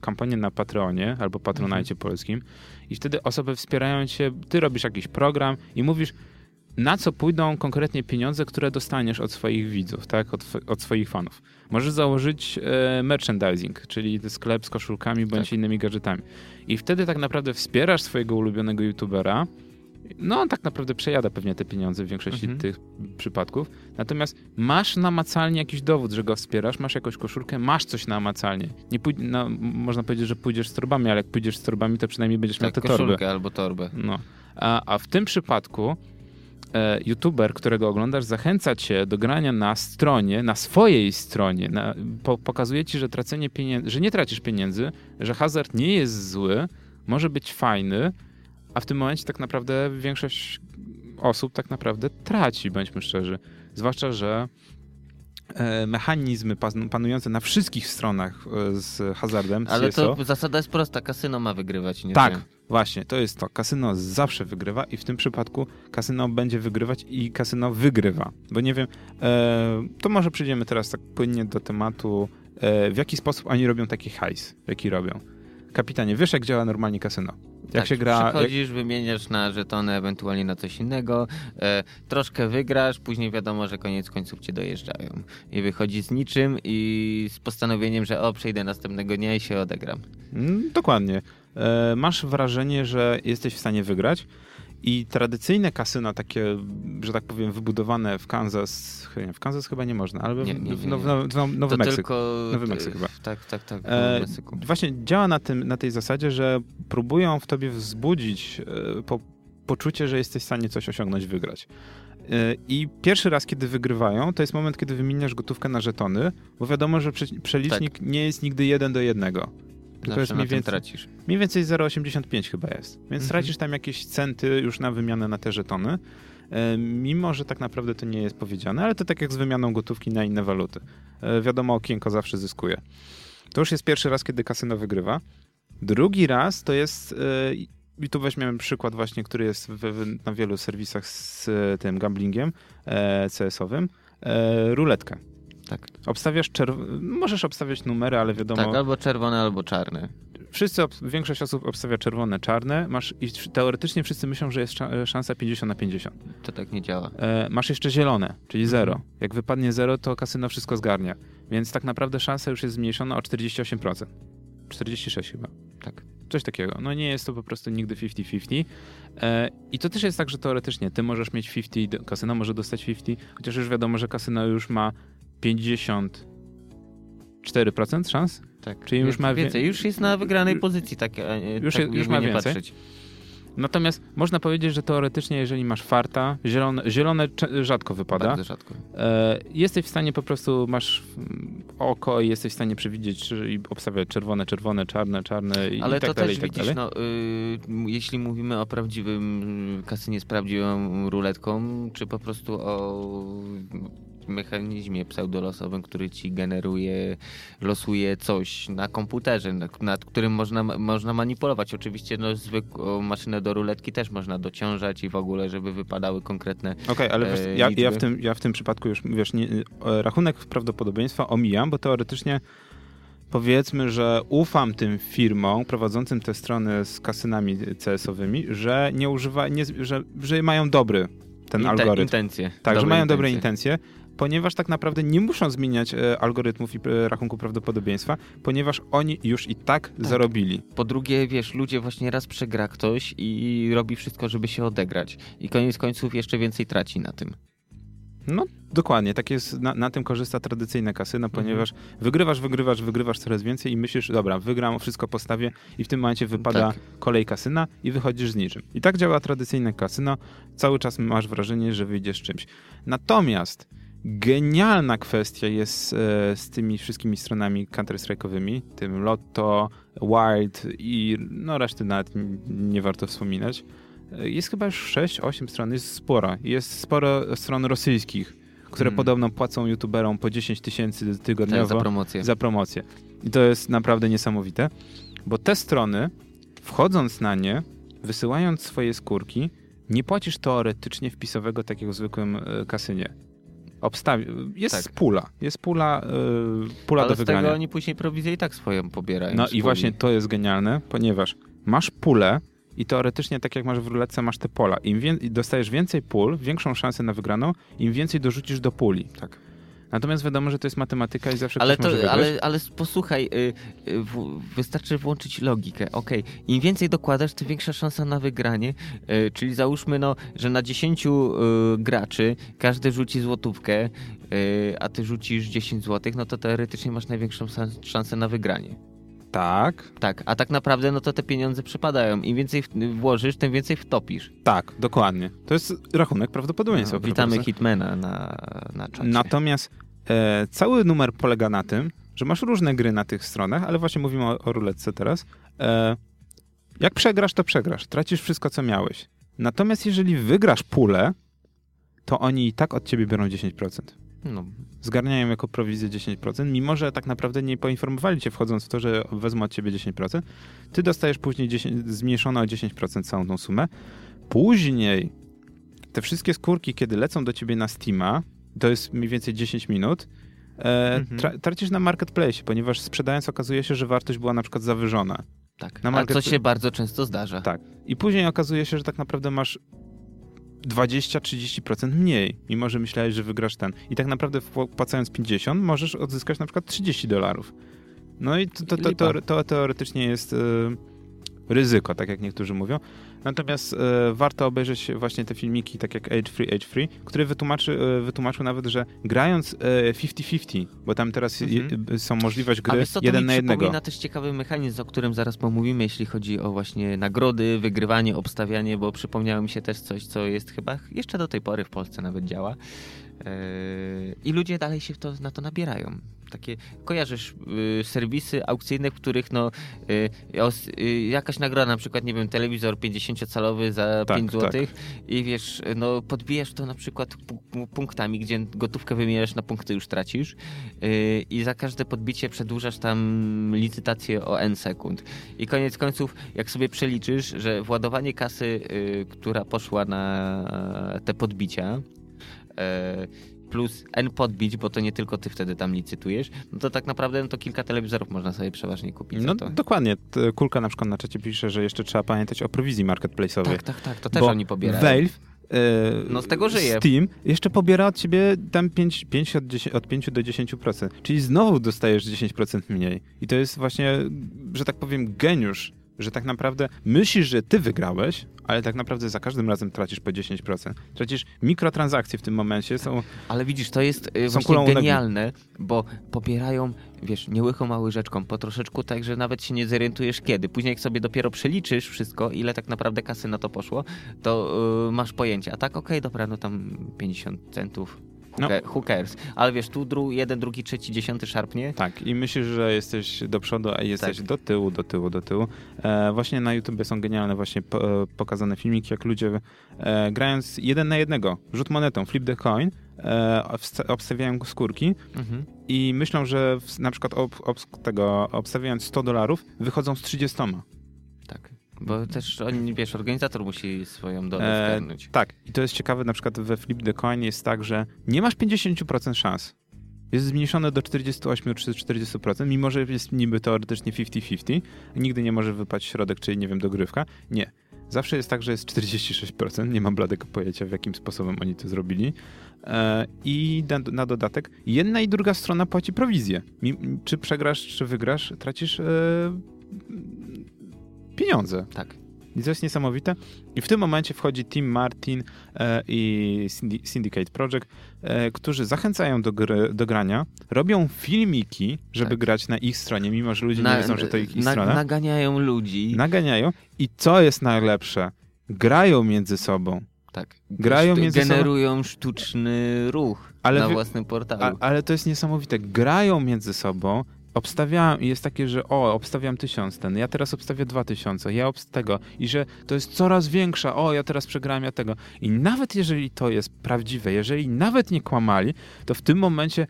kampanię na Patreonie albo Patronajcie polskim i wtedy osoby wspierają cię, ty robisz jakiś program i mówisz, na co pójdą konkretnie pieniądze, które dostaniesz od swoich widzów, tak? od, od swoich fanów. Możesz założyć e, merchandising, czyli sklep z koszulkami bądź Tak. innymi gadżetami. I wtedy tak naprawdę wspierasz swojego ulubionego youtubera. No, on tak naprawdę przejada pewnie te pieniądze w większości Mhm. tych przypadków. Natomiast masz namacalnie jakiś dowód, że go wspierasz, masz jakąś koszulkę, masz coś namacalnie. Nie pój- no, można powiedzieć, że pójdziesz z torbami, ale jak pójdziesz z torbami, to przynajmniej będziesz miał Tak, te torby. koszulkę albo torbę. No. A, a w tym przypadku e, youtuber, którego oglądasz, zachęca cię do grania na stronie, na swojej stronie. Na, po, pokazuje ci, że tracenie pieniędzy, że nie tracisz pieniędzy, że hazard nie jest zły, może być fajny, a w tym momencie tak naprawdę większość osób tak naprawdę traci, bądźmy szczerzy. Zwłaszcza, że e, mechanizmy pan- panujące na wszystkich stronach e, z hazardem Ale CSO, to zasada jest prosta, kasyno ma wygrywać, nie tak, właśnie, to jest to. Kasyno zawsze wygrywa i w tym przypadku kasyno będzie wygrywać i kasyno wygrywa. Bo nie wiem, e, to może przejdziemy teraz tak płynnie do tematu, w jaki sposób oni robią taki hajs, jaki robią. Kapitanie, wiesz jak działa normalnie kasyno? Jak tak, się gra... Jak, Przychodzisz, wymieniasz na żetony, ewentualnie na coś innego, e, troszkę wygrasz, później wiadomo, że koniec końców cię dojeżdżają. I wychodzi z niczym i z postanowieniem, że o, przyjdę następnego dnia i się odegram. Mm, Dokładnie. E, Masz wrażenie, że jesteś w stanie wygrać i tradycyjne kasyno, takie, że tak powiem, wybudowane w Kansas, w Kansas chyba nie można, ale w, Nie, nie, w, nie. Now- w, Now- Nowy Meksyk. tylko... Nowy Meksyk chyba. Tak, tak, tak, w E, Nowym Meksyku. Właśnie działa na, tym, na tej zasadzie, że próbują w tobie wzbudzić e, po, poczucie, że jesteś w stanie coś osiągnąć, wygrać. E, I pierwszy raz, kiedy wygrywają, to jest moment, kiedy wymieniasz gotówkę na żetony, bo wiadomo, że prze, przelicznik nie jest nigdy jeden do jednego. Zawsze jest na mniej więcej, tracisz. mniej więcej 0,85 chyba jest. Więc Mhm. tracisz tam jakieś centy już na wymianę na te żetony. E, Mimo, że tak naprawdę to nie jest powiedziane, ale to tak jak z wymianą gotówki na inne waluty. E, Wiadomo, okienko zawsze zyskuje. To już jest pierwszy raz, kiedy kasyno wygrywa. Drugi raz to jest, e, i tu weźmiemy przykład właśnie, który jest w, w, na wielu serwisach z tym gamblingiem e, CS-owym, e, ruletkę. Tak, Obstawiasz, czerw- możesz obstawiać numery, ale wiadomo, tak, albo czerwone, albo czarne. wszyscy, większość osób obstawia czerwone, czarne, masz i teoretycznie wszyscy myślą, że jest sza- szansa 50 na 50. To tak nie działa. E, masz jeszcze zielone, czyli zero. Mhm. Jak wypadnie zero, to kasyno wszystko zgarnia. Więc tak naprawdę szansa już jest zmniejszona o 48%. 46 chyba. Tak. Coś takiego. No nie jest to po prostu nigdy 50-50. E, I to też jest tak, że teoretycznie ty możesz mieć 50, d- kasyno może dostać 50, chociaż już wiadomo, że kasyno już ma 54% szans. Tak. Czyli już ma wie- więcej. Już jest na wygranej pozycji, tak, już tak już ma więcej. patrzeć. Natomiast można powiedzieć, że teoretycznie, jeżeli masz farta, zielone, zielone rzadko wypada. Bardzo rzadko. E, jesteś w stanie po prostu, masz oko i jesteś w stanie przewidzieć i obstawiać czerwone, czerwone, czarne, czarne i, Ale i tak to dalej, też tak widzisz, dalej. no, y, jeśli mówimy o prawdziwym kasynie z prawdziwą ruletką, czy po prostu o mechanizmie pseudolosowym, który ci generuje, losuje coś na komputerze, nad, nad którym można, można manipulować. Oczywiście no, zwykłą maszynę do ruletki też można dociążać i w ogóle, żeby wypadały konkretne Okej, ale wiesz, e, ja, ja, w tym, ja w tym przypadku już, wiesz, nie, e, rachunek prawdopodobieństwa omijam, bo teoretycznie powiedzmy, że ufam tym firmom prowadzącym te strony z kasynami CS-owymi, że nie używa, nie, że, że mają dobry ten inte- algorytm. intencje. Tak, że mają dobre intencje. Ponieważ tak naprawdę nie muszą zmieniać e, algorytmów i e, rachunku prawdopodobieństwa, ponieważ oni już i tak, zarobili. Po drugie, wiesz, ludzie właśnie raz przegra ktoś i robi wszystko, żeby się odegrać. I koniec końców jeszcze więcej traci na tym. No, dokładnie, tak jest, na, na tym korzysta tradycyjne kasyno, Mhm. ponieważ wygrywasz, wygrywasz, wygrywasz coraz więcej i myślisz, dobra, wygram, wszystko postawię i w tym momencie wypada Tak. kolej kasyna i wychodzisz z niczym. I tak działa tradycyjne kasyno, cały czas masz wrażenie, że wyjdziesz czymś. Natomiast genialna kwestia jest e, z tymi wszystkimi stronami counter-strike'owymi, tym Lotto, Wild i no reszty nawet nie warto wspominać, e, jest chyba już 6-8 stron, jest sporo. Jest sporo stron rosyjskich, które Mm. podobno płacą youtuberom po 10 tysięcy Tak, tygodniowo za promocję. za promocję. I to jest naprawdę niesamowite, bo te strony, wchodząc na nie, wysyłając swoje skórki, nie płacisz teoretycznie wpisowego tak jak w zwykłym e, kasynie. Obstawi... Jest Tak. pula, jest pula, e, pula Ale do z wygrania. tego oni później prowizję i tak swoją pobierają. No z i puli. właśnie to jest genialne, ponieważ masz pulę i teoretycznie tak jak masz w ruletce, masz te pola. Im wię... i dostajesz więcej pól, większą szansę na wygraną, im więcej dorzucisz do puli. Tak. Natomiast wiadomo, że to jest matematyka i zawsze Ale, ktoś może to, wygrać. ale, ale posłuchaj, y, y, w, wystarczy włączyć logikę. Okej, im więcej dokładasz, tym większa szansa na wygranie. Y, czyli załóżmy, no, że na 10 y, graczy każdy rzuci złotówkę, y, a ty rzucisz 10 złotych, no to teoretycznie masz największą szansę na wygranie. Tak, Tak, a tak naprawdę no to te pieniądze przepadają. Im więcej włożysz, tym więcej wtopisz. tak, dokładnie. To jest rachunek prawdopodobieństwa. No, witamy. Hitmana na, na czacie. Natomiast e, cały numer polega na tym, że masz różne gry na tych stronach, ale właśnie mówimy o, o ruletce teraz. E, jak przegrasz, to przegrasz. Tracisz wszystko, co miałeś. Natomiast jeżeli wygrasz pulę, to oni i tak od ciebie biorą 10%. No, Zgarniają jako prowizję 10%, mimo że tak naprawdę nie poinformowali cię wchodząc w to, że wezmą od ciebie 10%. Ty dostajesz później 10, zmniejszono o 10% całą tą sumę. Później te wszystkie skórki, kiedy lecą do ciebie na Steama, to jest mniej więcej 10 minut, e, Mhm. tra- tracisz na marketplace, ponieważ sprzedając okazuje się, że wartość była na przykład zawyżona. tak. Na A market- co się bardzo często zdarza. Tak. I później okazuje się, że tak naprawdę masz 20-30% mniej, mimo że myślałeś, że wygrasz ten. I tak naprawdę wpłacając 50, możesz odzyskać na przykład 30 dolarów. No i to, to, to, to, teoretycznie jest e, ryzyko, tak jak niektórzy mówią. Natomiast e, warto obejrzeć właśnie te filmiki, tak jak Age Free, Age Free, który wytłumaczy, e, wytłumaczył nawet, że grając e, 50-50, bo tam teraz Mhm. je, są możliwość A gry wiesz co, to jeden na jednego. przypomina też ciekawy mechanizm, o którym zaraz pomówimy, jeśli chodzi o właśnie nagrody, wygrywanie, obstawianie, bo przypomniało mi się też coś, co jest chyba jeszcze do tej pory w Polsce nawet działa. Yy, I ludzie dalej się to, na to nabierają. Takie, kojarzysz yy, serwisy aukcyjne, w których no, yy, os, yy, jakaś nagroda, na przykład, nie wiem, telewizor 50-calowy za Tak, 5 tak. zł i wiesz, no podbijasz to na przykład pu- punktami, gdzie gotówkę wymieniasz na punkty już tracisz i za każde podbicie przedłużasz tam licytację o n sekund. I koniec końców, jak sobie przeliczysz, że władowanie kasy, która poszła na te podbicia, plus n podbić, bo to nie tylko ty wtedy tam licytujesz, no to tak naprawdę no to kilka telewizorów można sobie przeważnie kupić No dokładnie. Kulka na przykład na czacie pisze, że jeszcze trzeba pamiętać o prowizji marketplace'owej. Tak, tak, tak, to też Bo oni pobierają. Valve e, No z tego żyje. Steam jeszcze pobiera od ciebie tam 5, 5 od, 10, od 5 do 10%. Czyli znowu dostajesz 10% mniej. I to jest właśnie, że tak powiem, geniusz, że tak naprawdę myślisz, że ty wygrałeś, ale tak naprawdę za każdym razem tracisz po 10%. Tracisz mikrotransakcje w tym momencie, są Ale widzisz, to jest y, Są genialne, bo pobierają, wiesz, niełychą łyżeczką, po troszeczku tak, że nawet się nie zorientujesz kiedy. Później jak sobie dopiero przeliczysz wszystko, ile tak naprawdę kasy na to poszło, to y, masz pojęcie. A tak, okej, dobra, no tam 50 centów, No. who cares. Ale wiesz, tu dru, jeden, drugi, trzeci, dziesiąty szarpnie. Tak, i myślisz, że jesteś do przodu, a jesteś Tak. do tyłu, do tyłu, do tyłu. E, właśnie na YouTube są genialne właśnie po, e, pokazane filmiki, jak ludzie e, grając jeden na jednego, rzut monetą, flip the coin, e, obsta- obstawiają skórki Mhm. i myślą, że w, na przykład ob, ob, tego, obstawiając 100 dolarów, wychodzą z 30. Bo też oni, wiesz, organizator musi swoją dolę E, zgarnąć. tak, i to jest ciekawe, na przykład we flip the coin jest tak, że nie masz 50% szans. Jest zmniejszone do 48 czy 40%, mimo że jest niby teoretycznie 50-50. Nigdy nie może wypaść środek, czyli nie wiem, dogrywka. Nie. Zawsze jest tak, że jest 46%. Nie mam bladego pojęcia, w jakim sposobem oni to zrobili. E, I na, dodatek jedna i druga strona płaci prowizję. Czy przegrasz, czy wygrasz, tracisz e, pieniądze. Tak. I to jest niesamowite. I w tym momencie wchodzi Tim Martin e, i Syndicate Project, e, którzy zachęcają do, gry, do grania, robią filmiki, żeby Tak. grać na ich stronie, mimo że ludzie nie wiedzą, że to ich, ich na, strona. Naganiają ludzi. Naganiają. I co jest najlepsze? Grają między sobą. tak. grają między sobą- Generują sztuczny ruch Ale na wy- własnym portalu. A, ale to jest niesamowite. Grają między sobą, obstawiałem i jest takie, że o, obstawiam tysiąc ten, ja teraz obstawię dwa tysiące, ja obst tego i że to jest coraz większa, o, ja teraz przegrałem ja tego. I nawet jeżeli to jest prawdziwe, jeżeli nawet nie kłamali, to w tym momencie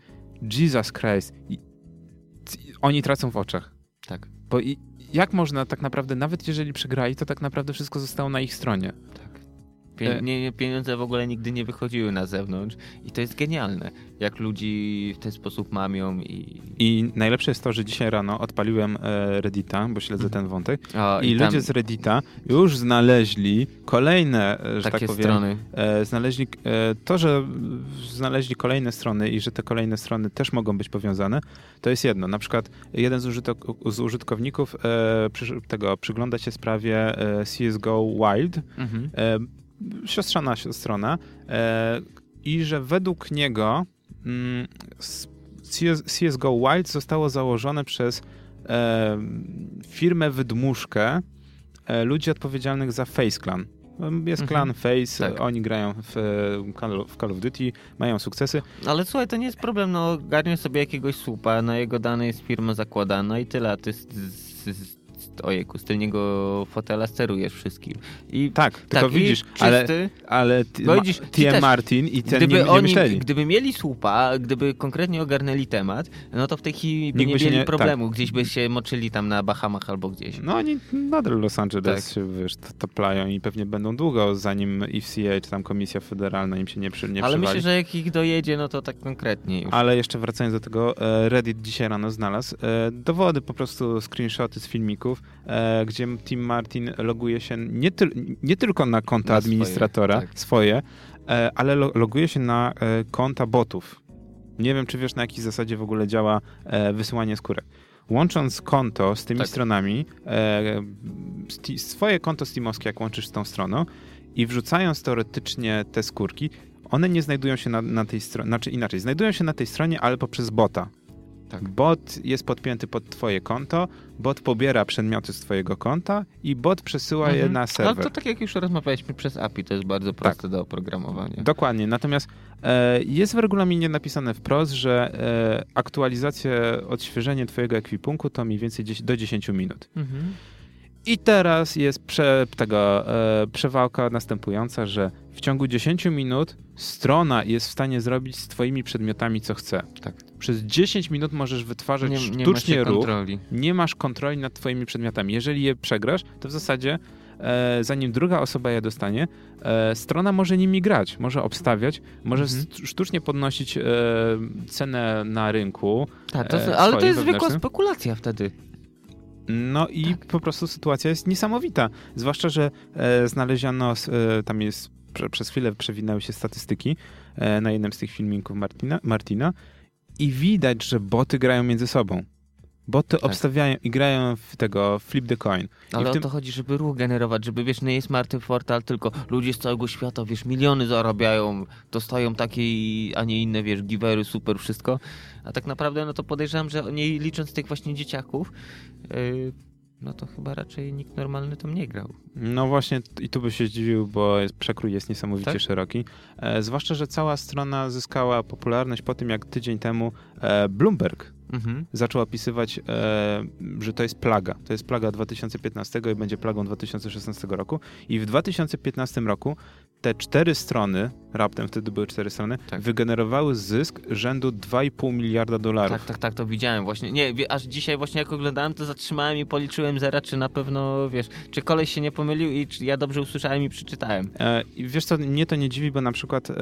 Jesus Christ, i, oni tracą w oczach. Tak. Bo i, jak można tak naprawdę, nawet jeżeli przegrali, to tak naprawdę wszystko zostało na ich stronie. Tak. Pie nie, pieniądze w ogóle nigdy nie wychodziły na zewnątrz i to jest genialne, jak ludzi w ten sposób mamią i... I najlepsze jest to, że dzisiaj rano odpaliłem e, Reddita, bo śledzę ten wątek o, i, i ludzie z Reddita już znaleźli kolejne, e, że tak powiem, strony. E, znaleźli e, to, że znaleźli kolejne strony i że te kolejne strony też mogą być powiązane, to jest jedno. Na przykład jeden z, z użytkowników e, tego przygląda się sprawie e, CSGO Wild, mhm siostrzana strona e, i że według niego mm, CSGO Wild zostało założone przez e, firmę wydmuszkę e, ludzi odpowiedzialnych za Face Clan. Jest mhm. klan Face, tak. oni grają w, w, Call of Duty, mają sukcesy. Ale słuchaj, to nie jest problem, no garniesz sobie jakiegoś słupa, na jego dane jest firma zakładana i tyle, a ty z, z, z ojejku, z tylniego fotela sterujesz wszystkim. I tak, tak tylko widzisz, czysty, ale, ale no widzisz, TM Martin i ten gdyby nie, nie oni, myśleli. Gdyby mieli słupa, gdyby konkretnie ogarnęli temat, no to w tej chwili by nie by mieli nie, problemu. Tak. Gdzieś by się moczyli tam na Bahamach albo gdzieś. No oni nadal Los Angeles tak. się, wiesz, toplają i pewnie będą długo, zanim FCA czy tam Komisja Federalna im się nie, przy, nie Ale przywali. myślę, że jak ich dojedzie, no to tak konkretnie już. Ale jeszcze wracając do tego, e, Reddit dzisiaj rano znalazł e, dowody, po prostu screenshoty z filmików, e, gdzie Tim Martin loguje się nie, ty, nie tylko na konta na administratora, swoje, tak. swoje ale loguje się na konta botów. Nie wiem, czy wiesz, na jakiej zasadzie w ogóle działa wysyłanie skórek. Łącząc konto z tymi tak. stronami, swoje konto Steamowskie, jak łączysz z tą stroną i wrzucając teoretycznie te skórki, one nie znajdują się na, na tej stronie, znaczy inaczej, znajdują się na tej stronie, ale poprzez bota. Tak. Bot jest podpięty pod twoje konto, bot pobiera przedmioty z twojego konta i bot przesyła mhm. je na serwer. Ale to tak jak już rozmawialiśmy przez API, to jest bardzo tak. proste tak. do oprogramowania. Dokładnie, natomiast e, jest w regulaminie napisane wprost, że e, aktualizacja, odświeżenie twojego ekwipunku to mniej więcej do 10 minut. Mhm. I teraz jest prze, tego, e, przewałka następująca, że w ciągu 10 minut strona jest w stanie zrobić z twoimi przedmiotami co chce. Tak. Przez 10 minut możesz wytwarzać nie, sztucznie nie ruch. Kontroli. Nie masz kontroli nad twoimi przedmiotami. Jeżeli je przegrasz, to w zasadzie e, zanim druga osoba je dostanie, e, strona może nimi grać, może obstawiać, może mhm. sztucznie podnosić e, cenę na rynku. Tak, to, e, ale to jest zwykła spekulacja wtedy. No i tak. po prostu sytuacja jest niesamowita. Zwłaszcza, że e, znaleziono, e, tam jest, prze, przez chwilę przewinęły się statystyki e, na jednym z tych filmików Martina, Martina i widać, że boty grają między sobą. Boty tak. obstawiają i grają w tego flip the coin. Ale tym... o to chodzi, żeby ruch generować, żeby wiesz, nie jest martwy portal, tylko ludzie z całego świata, wiesz, miliony zarabiają, dostają takie, a nie inne, wiesz, givery, super, wszystko. A tak naprawdę, no to podejrzewam, że nie licząc tych właśnie dzieciaków, yy, no to chyba raczej nikt normalny tam nie grał. No właśnie i tu by się zdziwił, bo jest, przekrój jest niesamowicie tak? szeroki. E, zwłaszcza, że cała strona zyskała popularność po tym, jak tydzień temu e, Bloomberg mhm. zaczął opisywać, e, że to jest plaga. To jest plaga 2015 i będzie plagą 2016 roku. I w 2015 roku te cztery strony, raptem wtedy były cztery strony, tak. wygenerowały zysk rzędu 2,5 miliarda dolarów. Tak, tak, tak, to widziałem właśnie. Nie, aż dzisiaj właśnie jak oglądałem, to zatrzymałem i policzyłem zera, czy na pewno, wiesz, czy koleś się nie pomylił i czy ja dobrze usłyszałem i przeczytałem. E, wiesz co, mnie to nie dziwi, bo na przykład e,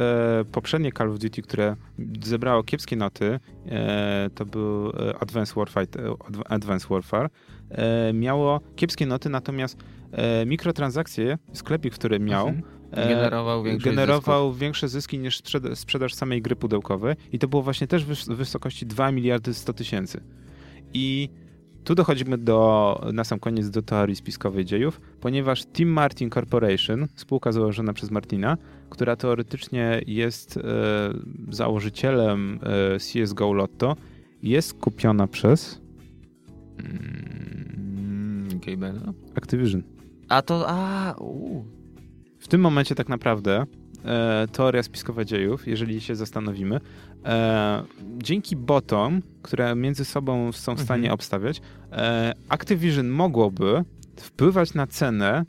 poprzednie Call of Duty, które zebrało kiepskie noty, e, to był e, Advanced Warfare, e, Advanced Warfare e, miało kiepskie noty, natomiast mikrotransakcje, sklepik, który miał, mhm E, generował, generował większe zyski niż sprzedaż samej gry pudełkowej i to było właśnie też w wysokości 2 miliardy 100 tysięcy. I tu dochodzimy do, na sam koniec do teorii spiskowej dziejów, ponieważ Team Martin Corporation, spółka założona przez Martina, która teoretycznie jest e, założycielem e, CSGO Lotto, jest kupiona przez mm, Activision. A to, a, u. W tym momencie tak naprawdę e, teoria spiskowa dziejów, jeżeli się zastanowimy. E, dzięki botom, które między sobą są w stanie Mhm. obstawiać, e, Activision mogłoby wpływać na cenę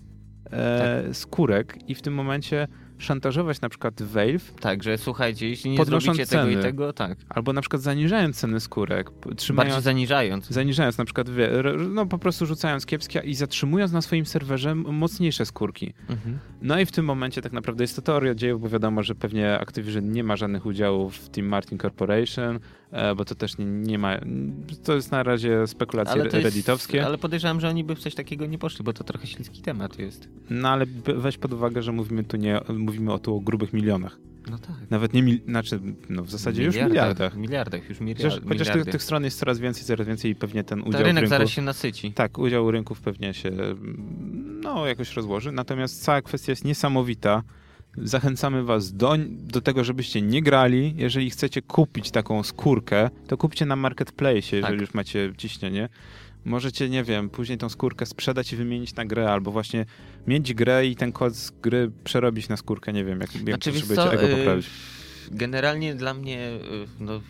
e, Tak. skórek i w tym momencie szantażować na przykład Valve, Tak, że słuchajcie, jeśli nie Podnosząc zrobicie tego ceny. i tego, tak. albo na przykład zaniżając ceny skórek, p- Bardziej trzymając, zaniżając. zaniżając na przykład, no po prostu rzucając kiepskie i zatrzymując na swoim serwerze mocniejsze skórki. Mhm. No i w tym momencie tak naprawdę jest to teoria dziejów, bo wiadomo, że pewnie Activision nie ma żadnych udziałów w Team Martin Corporation, bo to też nie, nie ma, to jest na razie spekulacje Ale, jest, redditowskie. ale podejrzewam, że oni by w coś takiego nie poszli, bo to trochę śliski temat jest. No ale weź pod uwagę, że mówimy tu nie, mówimy o tu o grubych milionach. No tak. Nawet nie, mil, znaczy, no w zasadzie już miliardach. Miliardach, już miliard, Chociaż, chociaż tych, miliardy. tych stron jest coraz więcej, coraz więcej i pewnie ten udział w rynek rynku... zaraz się nasyci. Tak, udział rynków pewnie się mm, no, jakoś rozłoży. Natomiast cała kwestia jest niesamowita. Zachęcamy was do, do tego, żebyście nie grali. Jeżeli chcecie kupić taką skórkę, to kupcie na marketplace, jeżeli Tak. już macie ciśnienie. Możecie, nie wiem, później tą skórkę sprzedać i wymienić na grę, albo właśnie mieć grę i ten kod z gry przerobić na skórkę. Nie wiem, jak, Znaczy, potrzebujecie co, ego y, poprawić. Generalnie dla mnie y, no,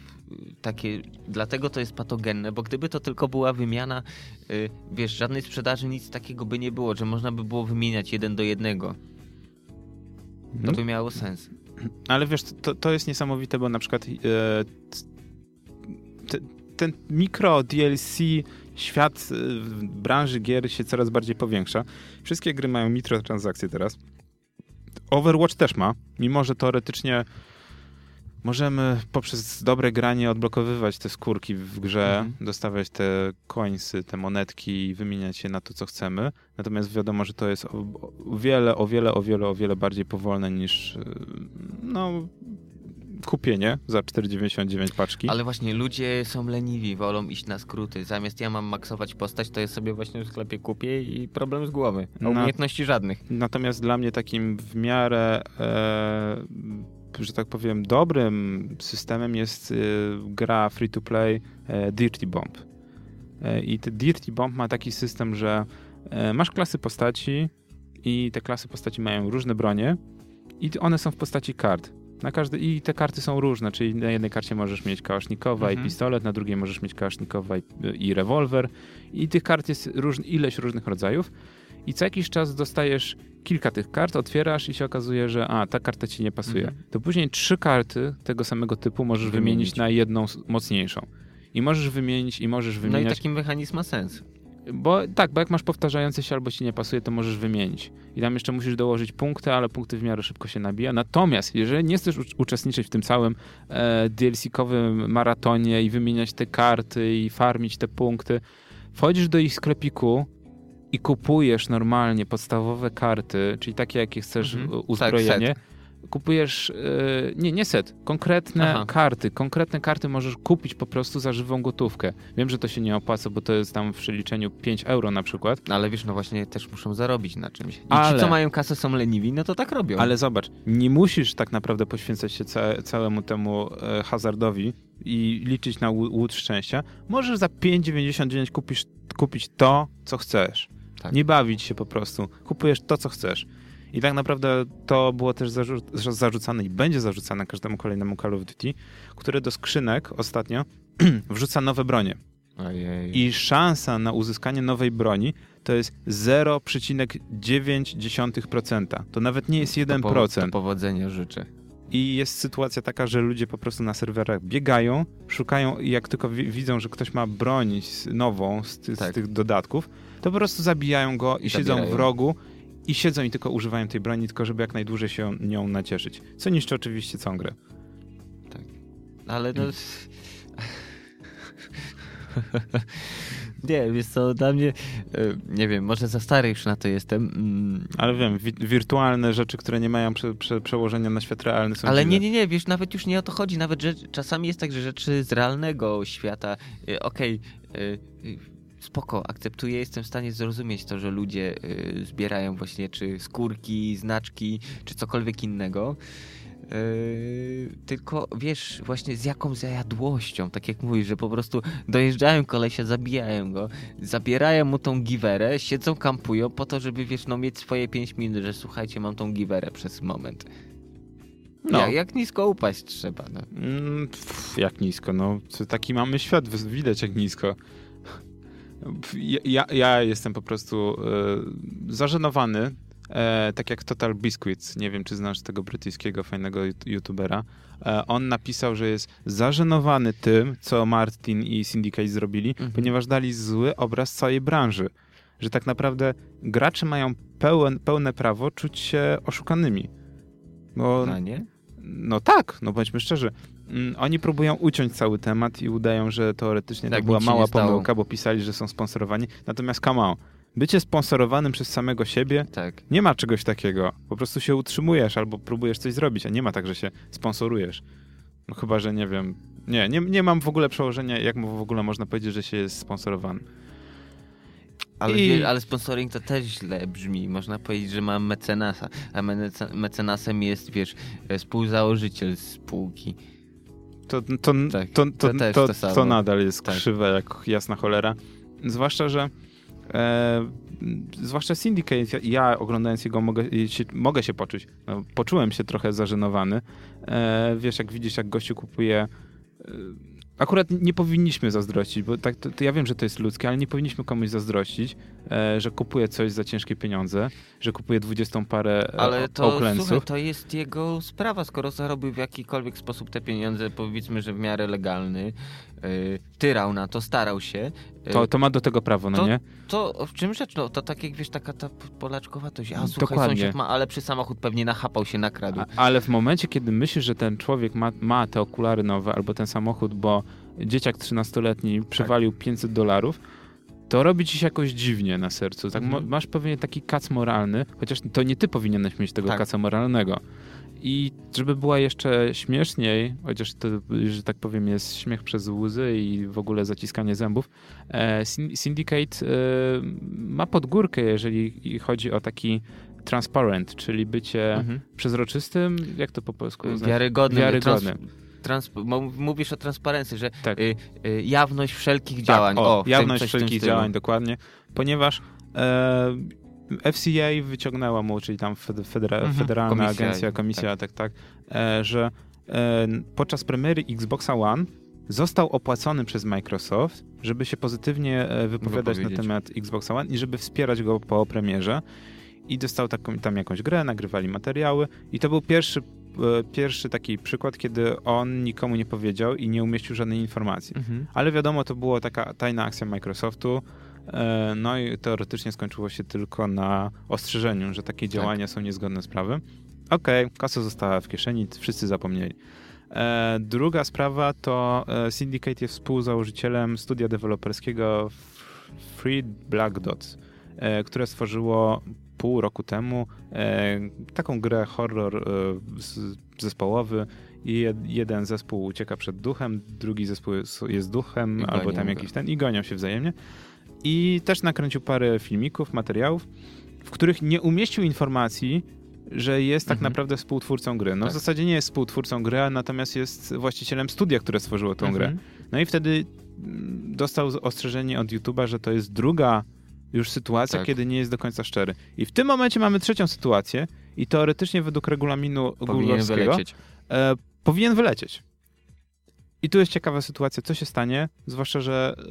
takie, dlatego to jest patogenne, bo gdyby to tylko była wymiana, y, wiesz, żadnej sprzedaży, nic takiego by nie było, że można by było wymieniać jeden do jednego. To No, by miało sens. Ale wiesz, to, to jest niesamowite, bo na przykład e, te, ten mikro DLC świat e, w branży gier się coraz bardziej powiększa. Wszystkie gry mają mikrotransakcje teraz. Overwatch też ma, mimo że teoretycznie możemy poprzez dobre granie odblokowywać te skórki w grze, Mhm. dostawać te coinsy, te monetki i wymieniać je na to, co chcemy. Natomiast wiadomo, że to jest o, o wiele, o wiele, o wiele, o wiele bardziej powolne niż yy, no, kupienie za 4,99 paczki. Ale właśnie ludzie są leniwi, wolą iść na skróty. Zamiast ja mam maksować postać, to ja sobie właśnie w sklepie kupię i problem z głowy. No. umiejętności żadnych. Natomiast dla mnie takim w miarę, e, że tak powiem, dobrym systemem jest e, gra free-to-play e, Dirty Bomb. E, I te Dirty Bomb ma taki system, że e, masz klasy postaci i te klasy postaci mają różne bronie i one są w postaci kart. Na każdy, I te karty są różne, czyli na jednej karcie możesz mieć kałasznikowa Mhm. i pistolet, na drugiej możesz mieć kałasznikowa i, i rewolwer. I tych kart jest róż, ileś różnych rodzajów. I co jakiś czas dostajesz kilka tych kart, otwierasz i się okazuje, że a, ta karta ci nie pasuje. Mhm. To później trzy karty tego samego typu możesz wymienić, Wymienić. na jedną mocniejszą. I możesz wymienić, i możesz No i taki mechanizm ma sens. Bo tak, bo jak masz powtarzające się albo ci nie pasuje, to możesz wymienić. I tam jeszcze musisz dołożyć punkty, ale punkty w miarę szybko się nabija. Natomiast jeżeli nie chcesz ucz- uczestniczyć w tym całym e, DLC-kowym maratonie i wymieniać te karty i farmić te punkty, wchodzisz do ich sklepiku i kupujesz normalnie podstawowe karty, czyli takie, jakie chcesz Mhm. mhm. uzbrojenie. Tak, kupujesz, e, nie, nie set, konkretne Aha. karty. Konkretne karty możesz kupić po prostu za żywą gotówkę. Wiem, że to się nie opłaca, bo to jest tam w przeliczeniu 5 euro na przykład, Ale wiesz, no właśnie też muszą zarobić na czymś. I Ale- ci, co mają kasę, są leniwi, no to tak robią. ale zobacz, nie musisz tak naprawdę poświęcać się ca całemu temu e, hazardowi i liczyć na łód szczęścia. Możesz za 5,99 kupisz, kupić to, co chcesz. Tak. Nie bawić się po prostu. Kupujesz to, co chcesz. I tak naprawdę to było też zarzu zarzucane i będzie zarzucane każdemu kolejnemu Call of Duty, które do skrzynek ostatnio wrzuca nowe bronie. Ojej. I szansa na uzyskanie nowej broni to jest 0,9%. To nawet nie jest 1%. To, po, to powodzenia życzę. I jest sytuacja taka, że ludzie po prostu na serwerach biegają, szukają i jak tylko wi widzą, że ktoś ma broń z- nową z, ty z Tak. tych dodatków, to po prostu zabijają go i, siedzą w rogu i siedzą i tylko używają tej broni, tylko żeby jak najdłużej się nią nacieszyć. Co niszczy oczywiście całą grę. Ale no... nie, wiesz co, dla mnie... e, Nie wiem, może za stary już na to jestem. mm, Ale wiem, wi wirtualne rzeczy, które nie mają prze prze przełożenia na świat realny są Ale dziwne. nie, nie, nie, wiesz, nawet już nie o to chodzi. Nawet że czasami jest tak, że rzeczy z realnego świata, y, okej, y, y, spoko, akceptuję, jestem w stanie zrozumieć to, że ludzie y, zbierają właśnie czy skórki, znaczki, czy cokolwiek innego. Y, tylko wiesz, właśnie z jaką zajadłością, tak jak mówisz, że po prostu dojeżdżają kolesia, zabijają go, zabierają mu tą giwerę, siedzą, kampują po to, żeby wiesz, no mieć swoje 5 minut, że słuchajcie, mam tą giwerę przez moment. No. Jak, jak nisko upaść trzeba. No. Mm, pff, jak nisko, no. Taki mamy świat, widać jak nisko. Ja, ja jestem po prostu e, zażenowany, e, tak jak Total Biscuits. Nie wiem, czy znasz tego brytyjskiego fajnego youtubera. E, on napisał, że jest zażenowany tym, co Martin i Syndicate zrobili, mhm. ponieważ dali zły obraz całej branży. Że tak naprawdę gracze mają pełen, pełne prawo czuć się oszukanymi. Bo, A nie? No tak, no bądźmy szczerzy. Mm, oni próbują uciąć cały temat i udają, że teoretycznie tak, to była mała pomyłka, bo pisali, że są sponsorowani. Natomiast come on, bycie sponsorowanym przez samego siebie, tak. nie ma czegoś takiego. Po prostu się utrzymujesz albo próbujesz coś zrobić, a nie ma tak, że się sponsorujesz. No chyba, że nie wiem. Nie, nie, nie mam w ogóle przełożenia, jak w ogóle można powiedzieć, że się jest sponsorowany. Ale, I... ale sponsoring to też źle brzmi. Można powiedzieć, że mam mecenasa, a mecenasem jest, wiesz, współzałożyciel spółki. To, to, tak, to, to, to, to, to, nadal jest tak. krzywe jak jasna cholera. Zwłaszcza, że e, zwłaszcza Syndicate, ja, ja oglądając jego mogę się, mogę się poczuć, no, poczułem się trochę zażenowany. E, wiesz, jak widzisz, jak gościu kupuje e, Akurat nie powinniśmy zazdrościć, bo tak, to, to, ja wiem, że to jest ludzkie, ale nie powinniśmy komuś zazdrościć, że kupuje coś za ciężkie pieniądze, że kupuje dwudziestą parę e, Ale to, słuchaj, to jest jego sprawa, skoro zarobił w jakikolwiek sposób te pieniądze, powiedzmy, że w miarę legalny, e, tyrał na to, starał się. E, to, to ma do tego prawo, no to, nie? To w czym rzecz? No, to tak jak wiesz, taka ta polaczkowatość. A słuchaj, Dokładnie. sąsiad ma, ale przy samochód pewnie nachapał się, nakradł. A, ale w momencie, kiedy myślisz, że ten człowiek ma, ma te okulary nowe albo ten samochód, bo dzieciak 13-letni przewalił tak. 500 dolarów, to robi ci się jakoś dziwnie na sercu. Tak, mhm. Masz pewnie taki kac moralny, chociaż to nie ty powinieneś mieć tego tak. kaca moralnego. I żeby była jeszcze śmieszniej, chociaż to, że tak powiem, jest śmiech przez łzy i w ogóle zaciskanie zębów, e, Syndicate e, ma podgórkę, jeżeli chodzi o taki transparent, czyli bycie mhm. przezroczystym, jak to po polsku? Wiarygodnym. Wiarygodnym. Trans mówisz o transparencji, że tak. y, y, jawność wszelkich tak, działań. O, o jawność wszelkich działań, dokładnie. Ponieważ e, FCA wyciągnęła mu, czyli tam federa mhm. Federalna komisja, Agencja, Komisja, tak, tak, tak e, że e, podczas premiery Xboxa One został opłacony przez Microsoft, żeby się pozytywnie e, wypowiadać na temat Xboxa One i żeby wspierać go po premierze. I dostał taką, tam jakąś grę, nagrywali materiały i to był pierwszy, pierwszy taki przykład, kiedy on nikomu nie powiedział i nie umieścił żadnej informacji. Mhm. Ale wiadomo, to była taka tajna akcja Microsoftu, E, no i teoretycznie skończyło się tylko na ostrzeżeniu, że takie tak. działania tak. są niezgodne z prawem. Okej, okay, kasa została w kieszeni, wszyscy zapomnieli. E, druga sprawa to e, Syndicate jest współzałożycielem studia deweloperskiego Free Black Dots, które stworzyło pół roku temu taką grę horror zespołowy i jeden zespół ucieka przed duchem, drugi zespół jest duchem, albo tam jakiś ten i gonią się wzajemnie. I też nakręcił parę filmików, materiałów, w których nie umieścił informacji, że jest tak mhm. naprawdę współtwórcą gry. No tak. w zasadzie nie jest współtwórcą gry, natomiast jest właścicielem studia, które stworzyło tą mhm. grę. No i wtedy mm, dostał ostrzeżenie od YouTube'a, że to jest druga już sytuacja, tak. kiedy nie jest do końca szczery. I w tym momencie mamy trzecią sytuację i teoretycznie według regulaminu powinien wylecieć. E, powinien wylecieć. I tu jest ciekawa sytuacja, co się stanie, zwłaszcza, że yy,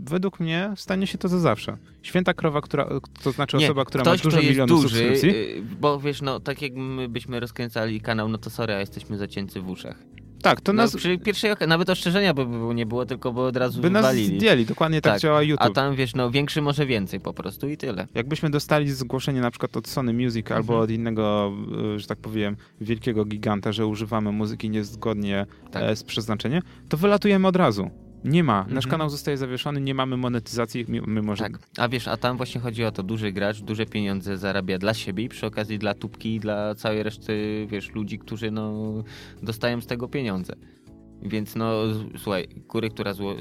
według mnie stanie się to za zawsze. Święta krowa, która, to znaczy nie, osoba, która ktoś, ma dużo milionów duży, subskrypcji. Yy, bo wiesz, no tak jak my byśmy rozkręcali kanał, no to sorry, a jesteśmy zacięci w uszach. Tak, to no, nas... Przy pierwszej okazji, nawet ostrzeżenia by nie było, tylko by od razu by nas zdjęli, dokładnie tak, tak, działa YouTube. A tam, wiesz, no większy może więcej po prostu i tyle. Jakbyśmy dostali zgłoszenie na przykład od Sony Music mhm. albo od innego, e, że tak powiem, wielkiego giganta, że używamy muzyki niezgodnie tak. E, z przeznaczeniem, to wylatujemy od razu. Nie ma. Nasz mhm. kanał zostaje zawieszony, nie mamy monetyzacji, mimo że... Tak, a wiesz, a tam właśnie chodzi o to, duży gracz duże pieniądze zarabia dla siebie i przy okazji dla tubki i dla całej reszty, wiesz, ludzi, którzy no dostają z tego pieniądze. Więc no, słuchaj, kury, która zło,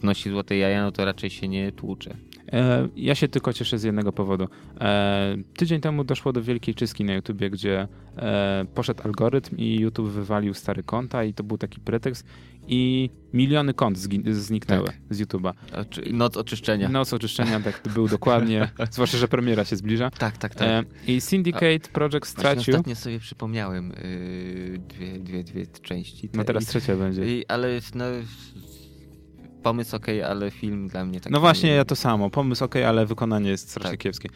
znosi złote jaja, no to raczej się nie tłucze. E, ja się tylko cieszę z jednego powodu. E, tydzień temu doszło do wielkiej czystki na YouTubie, gdzie e, poszedł algorytm i YouTube wywalił stare konta i to był taki pretekst i miliony kont zniknęły Tak. z YouTube'a. Oczy, noc oczyszczenia. Noc oczyszczenia tak to był dokładnie, zwłaszcza, że premiera się zbliża. Tak, tak, tak. E, I Syndicate Project Właśnie stracił, ostatnio sobie przypomniałem yy, dwie, dwie, dwie części. no te teraz i, trzecia będzie. i, Ale no, pomysł okej, ale film dla mnie taki... No właśnie, ja to samo. Pomysł ok, ale wykonanie jest strasznie Tak. kiepskie.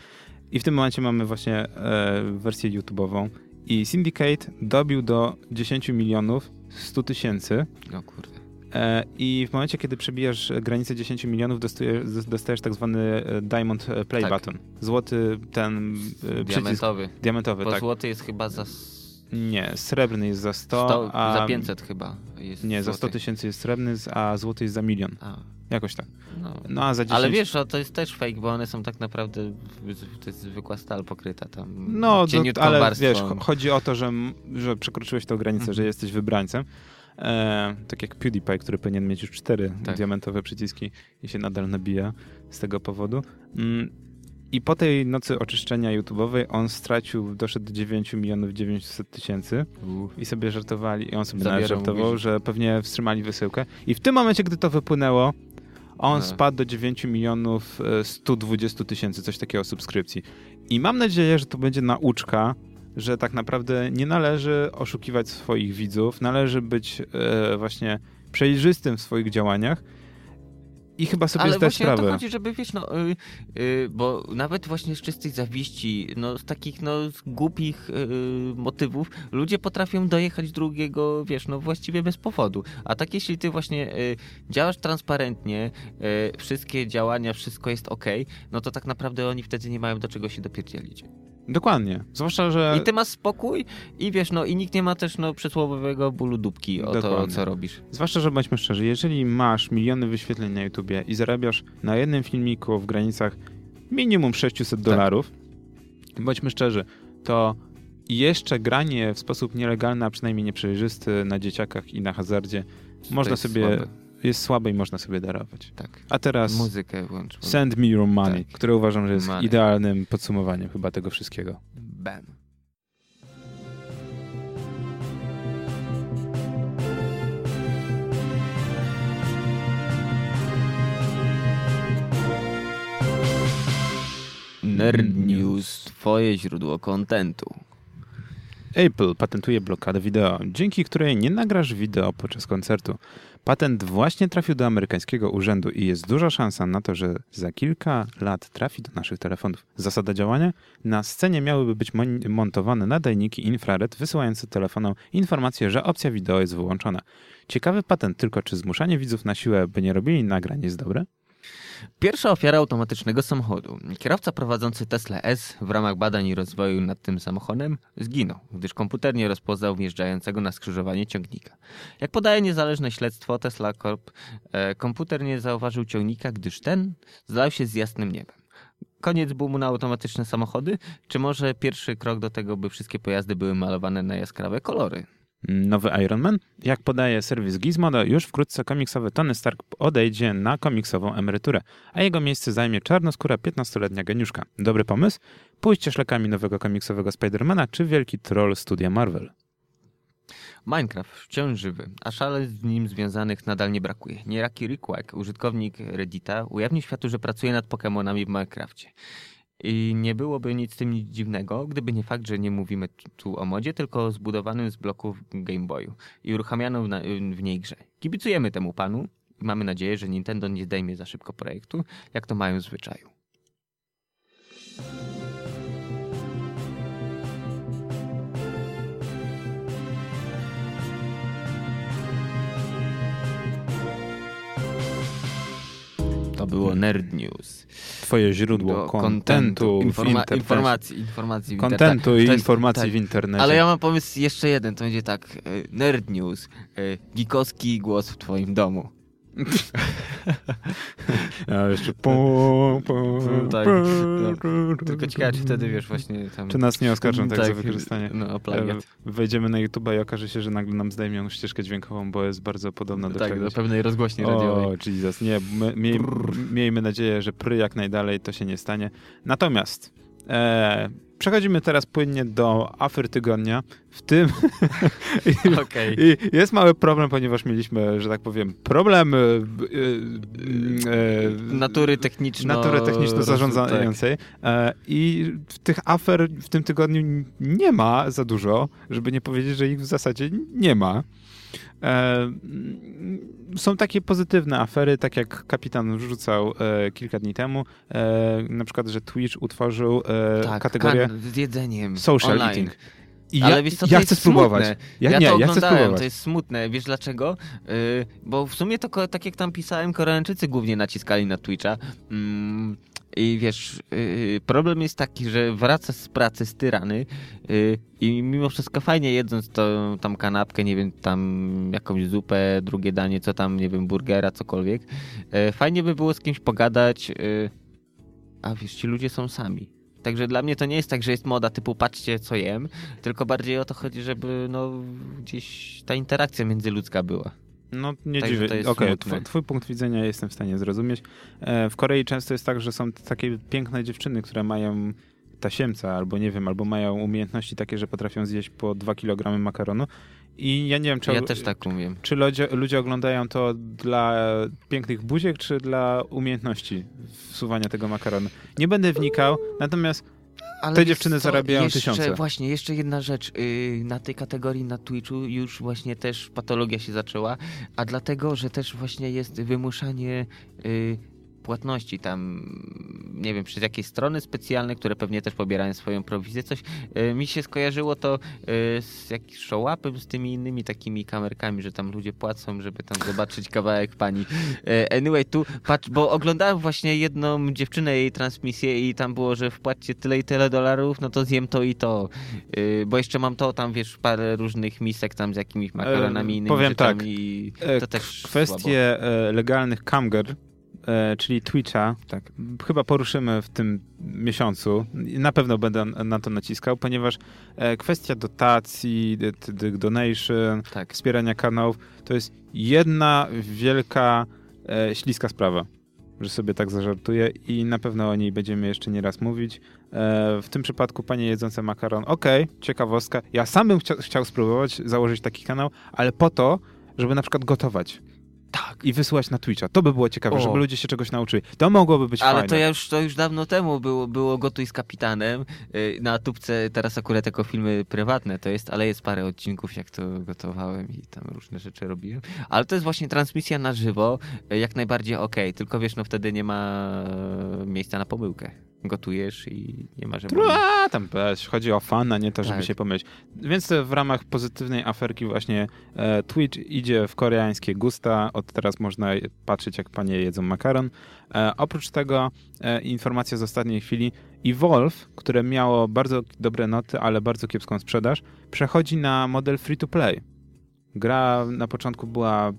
I w tym momencie mamy właśnie e, wersję YouTube'ową. I Syndicate dobił do 10 milionów 100 tysięcy. No kurde. E, I w momencie, kiedy przebijasz granicę 10 milionów, dostajesz, dostajesz tak zwany e, Diamond e, Play Tak. Button. Złoty ten e, przycisk. Diamentowy. Diamentowy, Bo tak. złoty jest chyba za... Nie, srebrny jest za 100, 100, a... za 500 chyba jest Nie, za złoty. 100 tysięcy jest srebrny, a złoty jest za milion. A, Jakoś tak. no. No a za 10... Ale wiesz, o, to jest też fake, bo one są tak naprawdę, to jest zwykła stal pokryta tam No, do, ale warstwą. wiesz, cho- chodzi o to, że, że przekroczyłeś tę granicę, Mhm. że jesteś wybrańcem. E, tak jak PewDiePie, który powinien mieć już cztery Tak. diamentowe przyciski i się nadal nabija z tego powodu. Mm, I po tej nocy oczyszczenia YouTube'owej on stracił, doszedł do 9 milionów 900 tysięcy i sobie żartowali, i on sobie Zabierał, żartował, mówisz. że pewnie wstrzymali wysyłkę. I w tym momencie, gdy to wypłynęło, on No. spadł do 9 milionów e, 120 tysięcy, coś takiego subskrypcji. I mam nadzieję, że to będzie nauczka, że tak naprawdę nie należy oszukiwać swoich widzów, należy być e, właśnie przejrzystym w swoich działaniach i chyba sobie Ale zdać sprawę. to chodzi, żeby wiesz, no, y, y, bo nawet właśnie z czystej zawiści, no z takich no z głupich y, motywów ludzie potrafią dojechać drugiego, wiesz, no właściwie bez powodu. A tak jeśli ty właśnie y, działasz transparentnie, y, wszystkie działania, wszystko jest ok, no to tak naprawdę oni wtedy nie mają do czego się dopierdzielić. Dokładnie. Zwłaszcza, że I ty masz spokój i wiesz, no i nikt nie ma też no przysłowiowego bólu dupki o to, Dokładnie. co robisz. Zwłaszcza, że bądźmy szczerzy, jeżeli masz miliony wyświetleń na YouTubie i zarabiasz na jednym filmiku w granicach minimum 600 Tak. dolarów, bądźmy szczerzy, to jeszcze granie w sposób nielegalny, a przynajmniej nieprzejrzysty na dzieciakach i na hazardzie można sobie, słabe. Jest słabe i można sobie darować. Tak. A teraz Muzykę włącz. Send Me Your Money, Tak. które uważam, że jest Money. idealnym podsumowaniem chyba tego wszystkiego. Bam. Nerd News, twoje źródło kontentu. Apple patentuje blokadę wideo, dzięki której nie nagrasz wideo podczas koncertu. Patent właśnie trafił do amerykańskiego urzędu i jest duża szansa na to, że za kilka lat trafi do naszych telefonów. Zasada działania? Na scenie miałyby być mon- montowane nadajniki infrared wysyłające telefonom informację, że opcja wideo jest wyłączona. Ciekawy patent, tylko czy zmuszanie widzów na siłę, by nie robili nagrań jest dobre? Pierwsza ofiara automatycznego samochodu. Kierowca prowadzący Tesla S w ramach badań i rozwoju nad tym samochodem zginął, gdyż komputer nie rozpoznał wjeżdżającego na skrzyżowanie ciągnika. Jak podaje niezależne śledztwo Tesla Corp, e, komputer nie zauważył ciągnika, gdyż ten zlał się z jasnym niebem. Koniec boomu na automatyczne samochody? Czy może pierwszy krok do tego, by wszystkie pojazdy były malowane na jaskrawe kolory? Nowy Iron Man? Jak podaje serwis Gizmodo, już wkrótce komiksowy Tony Stark odejdzie na komiksową emeryturę, a jego miejsce zajmie czarnoskóra 15-letnia geniuszka. Dobry pomysł? Pójście szlakami nowego komiksowego Spidermana czy wielki troll studia Marvel? Minecraft wciąż żywy, a szale z nim związanych nadal nie brakuje. Nieraki Rickwack, użytkownik Reddita, ujawnił światu, że pracuje nad Pokémonami w Minecrafcie. I nie byłoby nic z tym dziwnego, gdyby nie fakt, że nie mówimy tu- o modzie, tylko o zbudowanym z bloków Game Boyu i uruchamianą w niej grze. Kibicujemy temu panu i mamy nadzieję, że Nintendo nie zdejmie za szybko projektu, jak to mają w zwyczaju. Było Nerd News. Twoje źródło kontentu, Informa- informacji, informacji w Kontentu i informacji tak. w internecie. Ale ja mam pomysł jeszcze jeden, to będzie tak. e, Nerd News. e, Gikowski głos w twoim domu. Ja jeszcze... pu, pu, Tak, pu, Tylko ciekawe, czy wtedy wiesz właśnie tam... Czy nas nie oskarżą tak, za Tak, wykorzystanie? No, plagiat. E, Wejdziemy na YouTube i okaże się, że nagle nam zdejmią ścieżkę dźwiękową, bo jest bardzo podobna do tak, czegoś. do pewnej rozgłośni radiowej. O, Jesus, nie. My, miej, miejmy nadzieję, że pry jak najdalej to się nie stanie. Natomiast e, przechodzimy teraz płynnie do afer tygodnia. W tym Okej. I jest mały problem, ponieważ mieliśmy, że tak powiem, problemy e, e, Natury techniczno... natury techniczno-zarządzającej. E, I tych afer w tym tygodniu nie ma za dużo, żeby nie powiedzieć, że ich w zasadzie nie ma. E, są takie pozytywne afery, tak jak kapitan wrzucał e, kilka dni temu, e, na przykład, że Twitch utworzył tak, kategorię z jedzeniem. social online. eating. I Ale ja, wiesz co, ja chcę spróbować. Ja, Ja, nie, to ja chcę spróbować. to jest smutne. Wiesz dlaczego? Yy, bo w sumie to tak jak tam pisałem, Koreańczycy głównie naciskali na Twitcha. Mm, I wiesz, yy, problem jest taki, że wracasz z pracy z tyrany yy, i mimo wszystko fajnie jedząc to, tam kanapkę, nie wiem, tam jakąś zupę, drugie danie, co tam, nie wiem, burgera, cokolwiek. Yy, fajnie by było z kimś pogadać, a wiesz, ci ludzie są sami. Także dla mnie to nie jest tak, że jest moda typu patrzcie co jem, tylko bardziej o to chodzi, żeby no gdzieś ta interakcja międzyludzka była. No nie Także dziwię. Okej, smutne. twój, twój punkt widzenia jestem w stanie zrozumieć. E, w Korei często jest tak, że są takie piękne dziewczyny, które mają tasiemca albo nie wiem, albo mają umiejętności takie, że potrafią zjeść po 2 kg makaronu i ja nie wiem, czy, Ja też tak umiem. czy ludzie, ludzie oglądają to dla pięknych buziek, czy dla umiejętności wsuwania tego makaronu. Nie będę wnikał, natomiast Ale Te dziewczyny co, zarabiają jeszcze, tysiące. Właśnie, jeszcze jedna rzecz. Yy, na tej kategorii na Twitchu już właśnie też patologia się zaczęła, a dlatego, że też właśnie jest wymuszanie yy, płatności tam, nie wiem, przez jakieś strony specjalne, które pewnie też pobierają swoją prowizję, coś. Yy, mi się skojarzyło to yy, z jakimś show-upem, z tymi innymi takimi kamerkami, że tam ludzie płacą, żeby tam zobaczyć kawałek pani. Yy, anyway, tu patrz, bo oglądałem właśnie jedną dziewczynę, jej transmisję i tam było, że wpłaccie tyle i tyle dolarów, no to zjem to i to. Bo jeszcze mam to, tam wiesz, parę różnych misek tam z jakimiś makaronami E, innymi powiem tak, i E, to też słabo. Kwestie e, legalnych camger, e, czyli Twitcha, tak, chyba poruszymy w tym miesiącu. Na pewno będę na to naciskał, ponieważ e, kwestia dotacji, donation, Tak. wspierania kanałów, to jest jedna wielka e, śliska sprawa, że sobie tak zażartuję i na pewno o niej będziemy jeszcze nie raz mówić. E, w tym przypadku panie jedzące makaron, okej, ciekawostka. Ja sam bym chcia, chciał spróbować założyć taki kanał, ale po to, żeby na przykład gotować. Tak. I wysyłać na Twitcha. To by było ciekawe, O. żeby ludzie się czegoś nauczyli. To mogłoby być Ale fajne. to, ja już, to już dawno temu było, było Gotuj z kapitanem. Yy, Na tubce teraz akurat jako filmy prywatne to jest, ale jest parę odcinków, jak to gotowałem i tam różne rzeczy robiłem. Ale to jest właśnie transmisja na żywo, yy, jak najbardziej okej, tylko wiesz, no wtedy nie ma e, miejsca na pomyłkę. Gotujesz i nie ma, żeby... Tru- A, tam weź, chodzi o fan, a nie to, żeby Tak. się pomylić. Więc to w ramach pozytywnej aferki właśnie e, Twitch idzie w koreańskie gusta. Od teraz można patrzeć, jak panie jedzą makaron. E, oprócz tego e, informacja z ostatniej chwili. Evolve, które miało bardzo dobre noty, ale bardzo kiepską sprzedaż, przechodzi na model free-to-play. Gra na początku była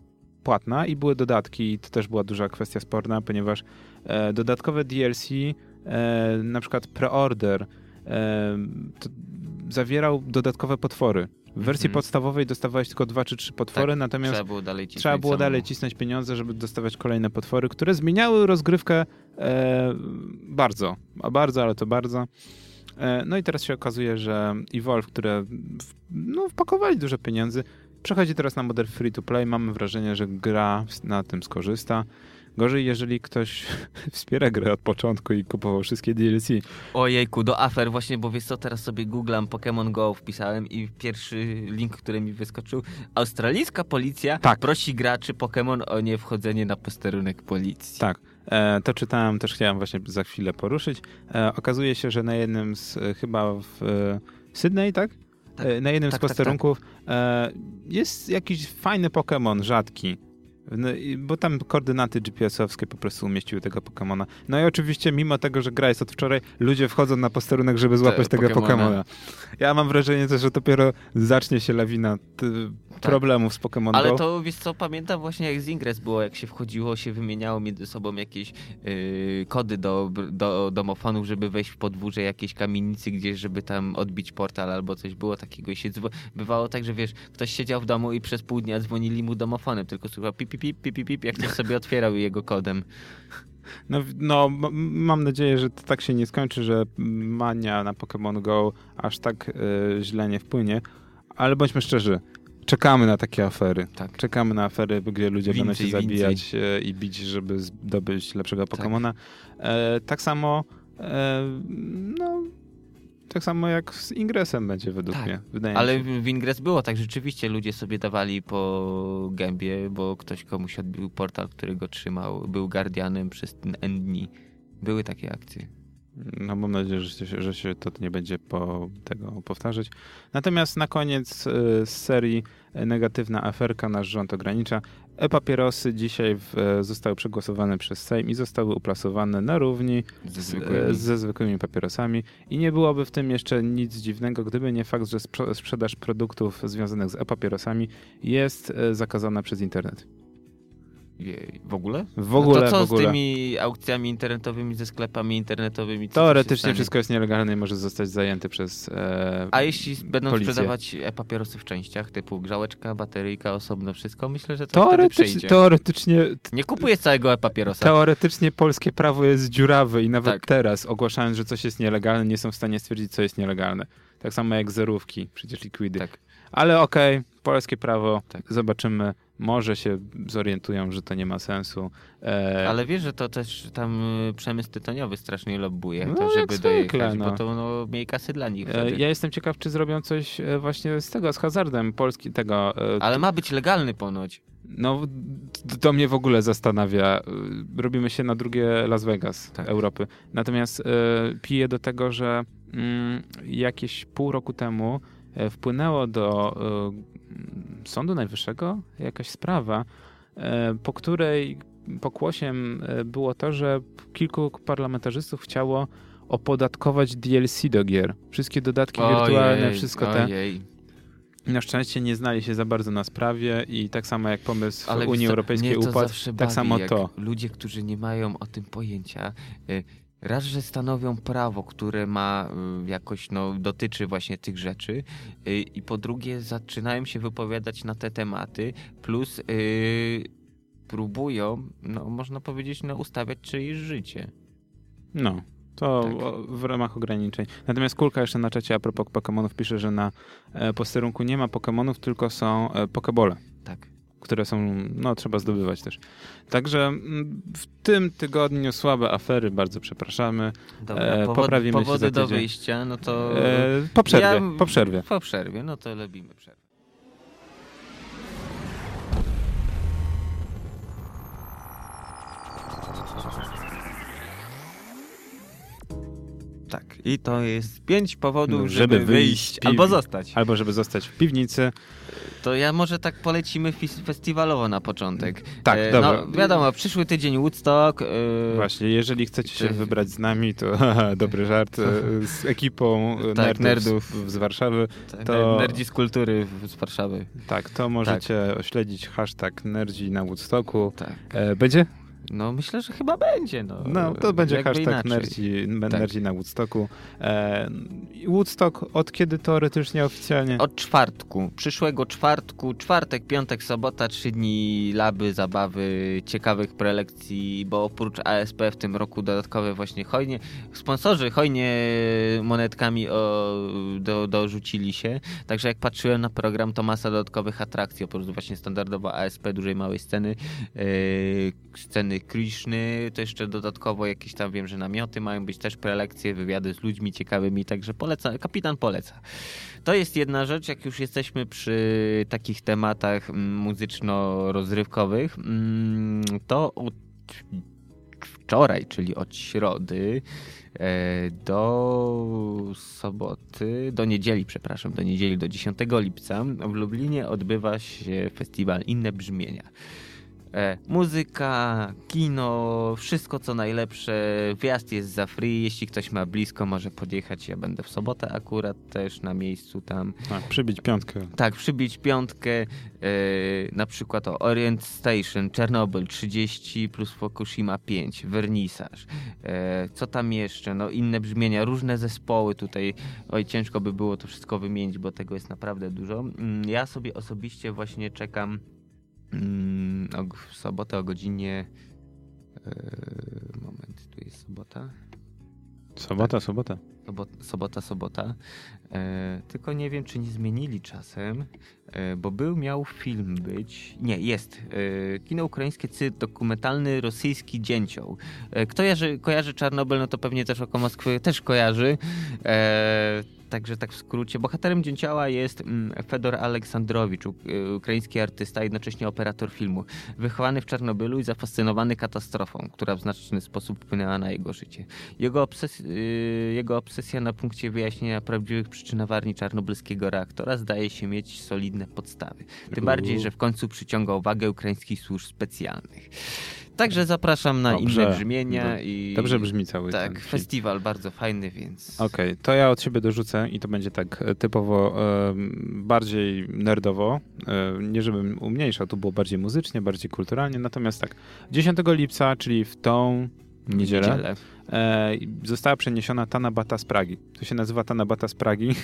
płatna i były dodatki. i To też była duża kwestia sporna, ponieważ e, dodatkowe DLC, e, na przykład preorder, e, zawierał dodatkowe potwory. W wersji Mhm. podstawowej dostawałeś tylko dwa czy trzy potwory, Tak, natomiast Trzeba było dalej cisnąć trzeba było dalej cisnąć pieniądze, żeby dostawać kolejne potwory, które zmieniały rozgrywkę e, bardzo, a bardzo, ale to bardzo. E, no i teraz się okazuje, że Evolve, które w, no, wpakowali dużo pieniędzy, przechodzi teraz na model free to play. Mamy wrażenie, że gra na tym skorzysta. Gorzej, jeżeli ktoś wspiera grę od początku i kupował wszystkie DLC. Ojejku, do afer właśnie, bo wiesz co, teraz sobie googlam Pokémon Go wpisałem i pierwszy link, który mi wyskoczył, australijska policja Tak. prosi graczy Pokémon o nie wchodzenie na posterunek policji. Tak, e, to czytałem, też chciałem właśnie za chwilę poruszyć. E, okazuje się, że na jednym z, e, chyba w Sydney, tak? Tak, na jednym tak, z tak, posterunków e, jest jakiś fajny Pokémon, rzadki. No, bo tam koordynaty GPS-owskie po prostu umieściły tego Pokemona. No i oczywiście, mimo tego, że gra jest od wczoraj, ludzie wchodzą na posterunek, żeby złapać tego Pokemona. Ja mam wrażenie też, że dopiero zacznie się lawina t, problemów z Pokémon Tak. Ale to, wiesz co, pamiętam właśnie jak z Ingress było, jak się wchodziło, się wymieniało między sobą jakieś yy, kody do, do domofonów, żeby wejść w podwórze jakiejś kamienicy gdzieś, żeby tam odbić portal albo coś było takiego i się bywało tak, że wiesz, ktoś siedział w domu i przez pół dnia dzwonili mu domofonem, tylko słuchał pip, pip, pip, pip, pip, jak ktoś sobie otwierał jego kodem. No, no mam nadzieję, że to tak się nie skończy, że mania na Pokémon Go aż tak y, źle nie wpłynie, ale bądźmy szczerzy, czekamy na takie afery. Tak. Czekamy na afery, gdzie ludzie będą się zabijać więcej. i bić, żeby zdobyć lepszego tak. Pokemona. Tak, e, tak samo e, no, tak samo jak z Ingresem będzie według tak, mnie. Wydaje ale się. w Ingres było tak, rzeczywiście ludzie sobie dawali po gębie, bo ktoś komuś odbił portal, który go trzymał, był guardianem przez ten N dni. Były takie akcje. No mam nadzieję, że się, że się to nie będzie po tego powtarzać. Natomiast na koniec y, z serii negatywna aferka nasz rząd ogranicza. E-papierosy dzisiaj w, e, zostały przegłosowane przez Sejm i zostały uplasowane na równi ze zwykłymi. ze zwykłymi papierosami. I nie byłoby w tym jeszcze nic dziwnego, gdyby nie fakt, że sprzedaż produktów związanych z e-papierosami jest e, zakazana przez internet. W ogóle? W ogóle, no to co z tymi aukcjami internetowymi, ze sklepami internetowymi? Teoretycznie wszystko jest nielegalne i może zostać zajęte przez e, A jeśli będą policję. sprzedawać e-papierosy w częściach, typu grzałeczka, bateryjka, osobno wszystko, myślę, że to Teoretycznie, teoretycznie Nie kupujesz całego e-papierosa. Teoretycznie polskie prawo jest dziurawe i nawet tak. teraz, ogłaszając, że coś jest nielegalne, nie są w stanie stwierdzić, co jest nielegalne. Tak samo jak zerówki, przecież likwidy. Tak. Ale okej, okay, polskie prawo, tak. zobaczymy może się zorientują, że to nie ma sensu. E... Ale wiesz, że to też tam y, przemysł tytoniowy strasznie lobbuje, no, to, żeby dojechać, no. bo to no, mniej kasy dla nich. E, ja jestem ciekaw, czy zrobią coś e, właśnie z tego, z hazardem polski tego. E, Ale ma być legalny ponoć. No, to mnie w ogóle zastanawia. Robimy się na drugie Las Vegas tak. Europy. Natomiast e, piję do tego, że mm, jakieś pół roku temu e, wpłynęło do Sądu Najwyższego jakaś sprawa, e, po której pokłosiem e, było to, że kilku parlamentarzystów chciało opodatkować DLC do gier. Wszystkie dodatki ojej, wirtualne, wszystko ojej. te. Na szczęście nie znali się za bardzo na sprawie i tak samo jak pomysł Ale Unii Europejskiej upadł, tak samo to. Ludzie, którzy nie mają o tym pojęcia, y, raz, że stanowią prawo, które ma y, jakoś, no, dotyczy właśnie tych rzeczy y, i po drugie zaczynają się wypowiadać na te tematy, plus yy, próbują, no, można powiedzieć, no, ustawiać czyjeś życie. No. To tak. w ramach ograniczeń. Natomiast Kulka jeszcze na czacie a propos Pokémonów pisze, że na e, posterunku nie ma Pokémonów, tylko są e, Pokebole. Tak które są, no trzeba zdobywać też. Także mm, w tym tygodniu słabe afery, bardzo przepraszamy. Dobra, e, powody, poprawimy powody się do wyjścia, no to... E, po przerwie, ja, po przerwie. Po przerwie, no to lubimy przerwę. Tak, i to jest pięć powodów, no, żeby, żeby wyjść, albo zostać. Albo żeby zostać w piwnicy. To ja może tak polecimy festiwalowo na początek. Tak, e, dobra. No, wiadomo, przyszły tydzień Woodstock. E, Właśnie, jeżeli chcecie się wybrać z nami, to dobry żart, e, z ekipą tak, nerdów, nerdów, z Warszawy. Tak, to... Nerdzi z kultury z Warszawy. Tak, to możecie tak. ośledzić hashtag nerdzi na Woodstocku. Tak. E, będzie? No myślę, że chyba będzie. No, no to będzie Jakby hashtag nerdzi, tak. na Woodstocku. E, Woodstock od kiedy teoretycznie oficjalnie? Od czwartku. Przyszłego czwartku. Czwartek, piątek, sobota. Trzy dni laby, zabawy, ciekawych prelekcji, bo oprócz ASP w tym roku dodatkowe właśnie hojnie. Sponsorzy hojnie monetkami o, do, dorzucili się. Także jak patrzyłem na program, to masa dodatkowych atrakcji. Oprócz właśnie standardowo ASP, dużej małej sceny. E, sceny Krishny, to jeszcze dodatkowo jakieś tam wiem, że namioty mają być też prelekcje, wywiady z ludźmi ciekawymi, także poleca, kapitan poleca. To jest jedna rzecz, jak już jesteśmy przy takich tematach mm, muzyczno-rozrywkowych, mm, to od wczoraj, czyli od środy e, do soboty, do niedzieli, przepraszam, do niedzieli, do 10 lipca w Lublinie odbywa się festiwal Inne Brzmienia. E, muzyka, kino, wszystko co najlepsze. Wjazd jest za free. Jeśli ktoś ma blisko, może podjechać. Ja będę w sobotę akurat też na miejscu tam. Tak, przybić piątkę. Tak, przybić piątkę. E, na przykład o Orient Station, Czernobyl 30 plus Fukushima 5, wernisaż. E, co tam jeszcze? No inne brzmienia, różne zespoły tutaj. Oj, ciężko by było to wszystko wymienić, bo tego jest naprawdę dużo. Mm, ja sobie osobiście właśnie czekam w sobotę o godzinie moment, tu jest sobota. Sobota, sobota. sobota, sobota. E, tylko nie wiem, czy nie zmienili czasem, e, bo był, miał film być. Nie, jest. E, kino ukraińskie, cyrk dokumentalny, rosyjski dzięcioł. E, kto kojarzy, kojarzy Czarnobyl, no to pewnie też oko Moskwy też kojarzy. Także tak w skrócie. Bohaterem dzięcioła jest mm, Fedor Aleksandrowicz, ukraiński artysta, jednocześnie operator filmu. Wychowany w Czarnobylu i zafascynowany katastrofą, która w znaczny sposób wpłynęła na jego życie. Jego, obses y, jego obsesja na punkcie wyjaśnienia prawdziwych przyczyn awarii czarnobylskiego reaktora zdaje się mieć solidne podstawy. Tym bardziej, że w końcu przyciąga uwagę ukraińskich służb specjalnych. Także zapraszam na dobrze, inne brzmienia. i Dobrze brzmi cały Tak, festiwal bardzo fajny, więc... Okej, okay, to ja od siebie dorzucę i to będzie tak e, typowo e, bardziej nerdowo. E, nie żebym umniejszał, to było bardziej muzycznie, bardziej kulturalnie. Natomiast tak, 10 lipca, czyli w tą niedzielę, niedzielę. E, została przeniesiona Tanabata z Pragi. To się nazywa Tanabata z Pragi,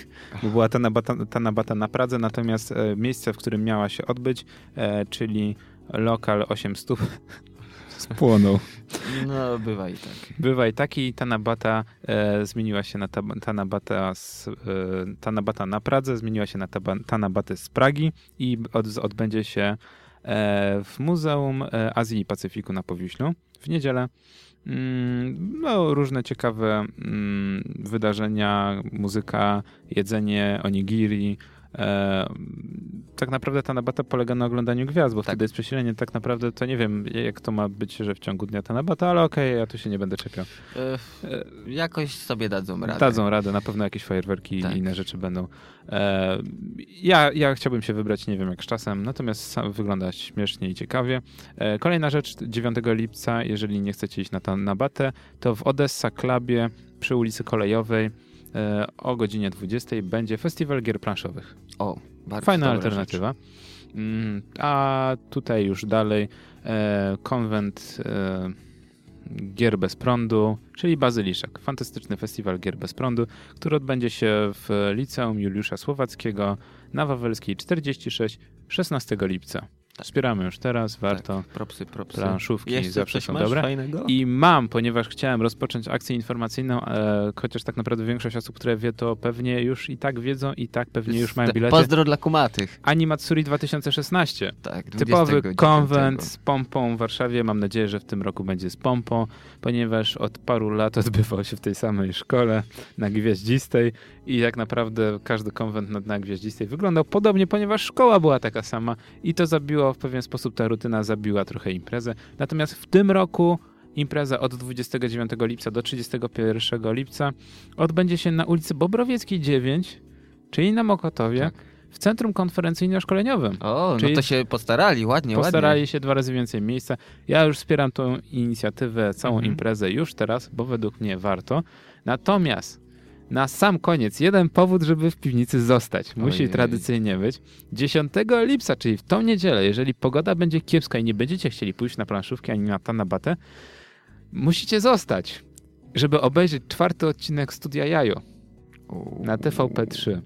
bo była Tanabata, Tanabata na Pradze, natomiast e, miejsce, w którym miała się odbyć, e, czyli lokal 800 Spłonął. No, bywa i tak. Bywa i tak i Tanabata e, zmieniła się na ta, Tanabata, z, e, Tanabata na Pradze, zmieniła się na Tanabatę z Pragi i od, odbędzie się e, w Muzeum e, Azji i Pacyfiku na Powiślu w niedzielę. Mm, no, różne ciekawe mm, wydarzenia, muzyka, jedzenie, onigiri, E, tak naprawdę ta nabata polega na oglądaniu gwiazd, bo tak. wtedy jest przesilenie. Tak naprawdę to nie wiem, jak to ma być, że w ciągu dnia ta nabata, ale okej, okay, ja tu się nie będę czepiał. E, jakoś sobie dadzą radę. Dadzą radę, na pewno jakieś fajerwerki tak. i inne rzeczy będą. E, ja, ja chciałbym się wybrać, nie wiem jak z czasem, natomiast wygląda śmiesznie i ciekawie. E, kolejna rzecz, 9 lipca, jeżeli nie chcecie iść na tę nabatę, to w Odessa Clubie przy ulicy Kolejowej o godzinie 20 będzie festiwal gier planszowych. O, bardzo Fajna alternatywa. Rzecz. Mm, a tutaj już dalej e, konwent e, gier bez prądu, czyli Bazyliszek. Fantastyczny festiwal gier bez prądu, który odbędzie się w Liceum Juliusza Słowackiego na Wawelskiej 46 16 lipca. Tak. Wspieramy już teraz, warto. Tak, propsy, propsy. Planszówki Jeszcze zawsze są dobre. Fajnego? I mam, ponieważ chciałem rozpocząć akcję informacyjną, e, chociaż tak naprawdę większość osób, które wie, to pewnie już i tak wiedzą i tak pewnie już mają bilety. Pozdro dla kumatych. Animatsuri 2016. Tak, Typowy konwent z pompą w Warszawie. Mam nadzieję, że w tym roku będzie z pompą, ponieważ od paru lat odbywał się w tej samej szkole na Gwiaździstej i tak naprawdę każdy konwent na, na Gwiaździstej wyglądał podobnie, ponieważ szkoła była taka sama i to zabiło w pewien sposób ta rutyna zabiła trochę imprezę. Natomiast w tym roku impreza od 29 lipca do 31 lipca odbędzie się na ulicy Bobrowieckiej 9, czyli na Mokotowie. Tak. W centrum konferencyjno-szkoleniowym. O, no to się postarali, ładnie, Postarali ładnie. się dwa razy więcej miejsca. Ja już wspieram tą inicjatywę, całą mhm. imprezę już teraz, bo według mnie warto. Natomiast na sam koniec, jeden powód, żeby w piwnicy zostać. Musi Ojej. tradycyjnie być. 10 lipca, czyli w tą niedzielę, jeżeli pogoda będzie kiepska i nie będziecie chcieli pójść na planszówki ani na Tanabatę, musicie zostać, żeby obejrzeć czwarty odcinek Studia Jajo na TVP3.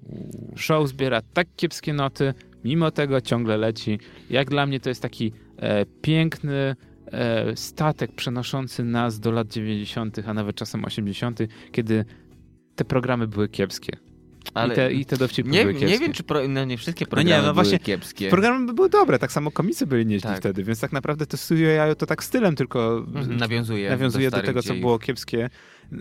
Show zbiera tak kiepskie noty, mimo tego ciągle leci. Jak dla mnie to jest taki e, piękny e, statek przenoszący nas do lat 90., a nawet czasem 80., kiedy te programy były kiepskie. Ale I, te, I te dowcipy nie, były kiepskie. Nie wiem, czy pro, no nie wszystkie programy no nie, no właśnie, były kiepskie. Programy były dobre, tak samo komicy byli nieźli tak. wtedy, więc tak naprawdę to Studio Jajo to tak stylem tylko mhm, nawiązuje, nawiązuje do, do tego, co było kiepskie yy,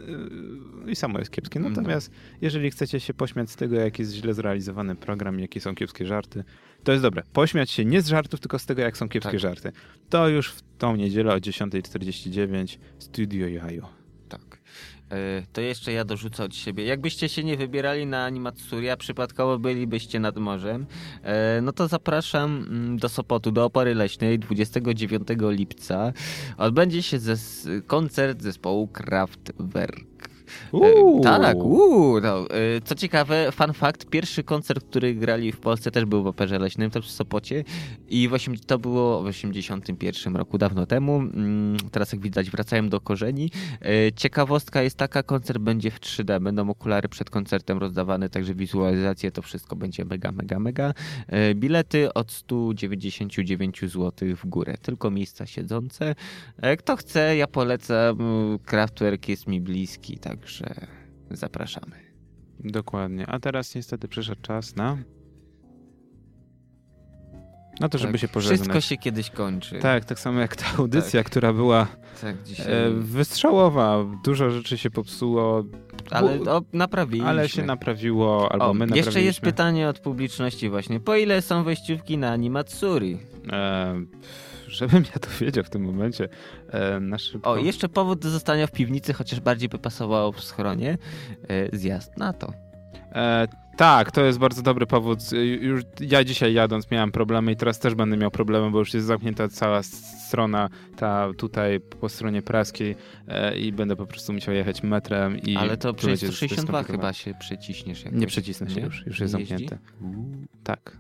i samo jest kiepskie. Mhm. Natomiast jeżeli chcecie się pośmiać z tego, jak jest źle zrealizowany program, jakie są kiepskie żarty, to jest dobre. Pośmiać się nie z żartów, tylko z tego, jak są kiepskie tak. żarty. To już w tą niedzielę o 10.49 Studio Jajo. E, to jeszcze ja dorzucę od siebie. Jakbyście się nie wybierali na Animatsuria, przypadkowo bylibyście nad morzem, e, no to zapraszam mm, do Sopotu, do Opory Leśnej 29 lipca. Odbędzie się koncert zespołu Kraftwerk. Uuu. Tak, uuu, no. E, Co ciekawe, fun fact, pierwszy koncert, który grali w Polsce też był w Operze Leśnym, też w Sopocie i w ośm- to było w 81 roku, dawno temu. Mm, Teraz jak widać wracają do korzeni. E, Ciekawostka jest taka, koncert będzie w 3D, będą okulary przed koncertem rozdawane, także wizualizacje, to wszystko będzie mega, mega, mega. E, Bilety od 199 zł w górę, tylko miejsca siedzące. E, Kto chce, ja polecam, Kraftwerk jest mi bliski, także zapraszamy. Dokładnie. A teraz niestety przyszedł czas na... Na to, żeby Tak, się pożegnać. Wszystko się kiedyś kończy. Tak, tak samo jak ta audycja, która była tak dzisiaj. e, wystrzałowa. Dużo rzeczy się popsuło, ale o, naprawiliśmy. ale się naprawiło, albo o, my naprawiliśmy. Jeszcze jest pytanie od publiczności właśnie. Po ile są wejściówki na Animatsuri? E, żebym ja to wiedział w tym momencie. E. O, jeszcze powód do zostania w piwnicy, chociaż bardziej by pasowało w schronie. E, zjazd na to. E, tak, to jest bardzo dobry powód. Y, Już ja dzisiaj jadąc miałem problemy i teraz też będę miał problemy, bo już jest zamknięta cała strona, ta tutaj po stronie praskiej e, i będę po prostu musiał jechać metrem i Ale to przez będzie dość 162 skomplikowane. chyba się przeciśniesz. Jakoś. Nie przecisnę się Nie? już, już jest zamknięte. Tak.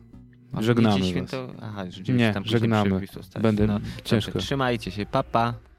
Żegnamy. Święto... Aha, Nie, żegnamy. Będę no, ciężko. Dobrze, trzymajcie się, papa. Pa.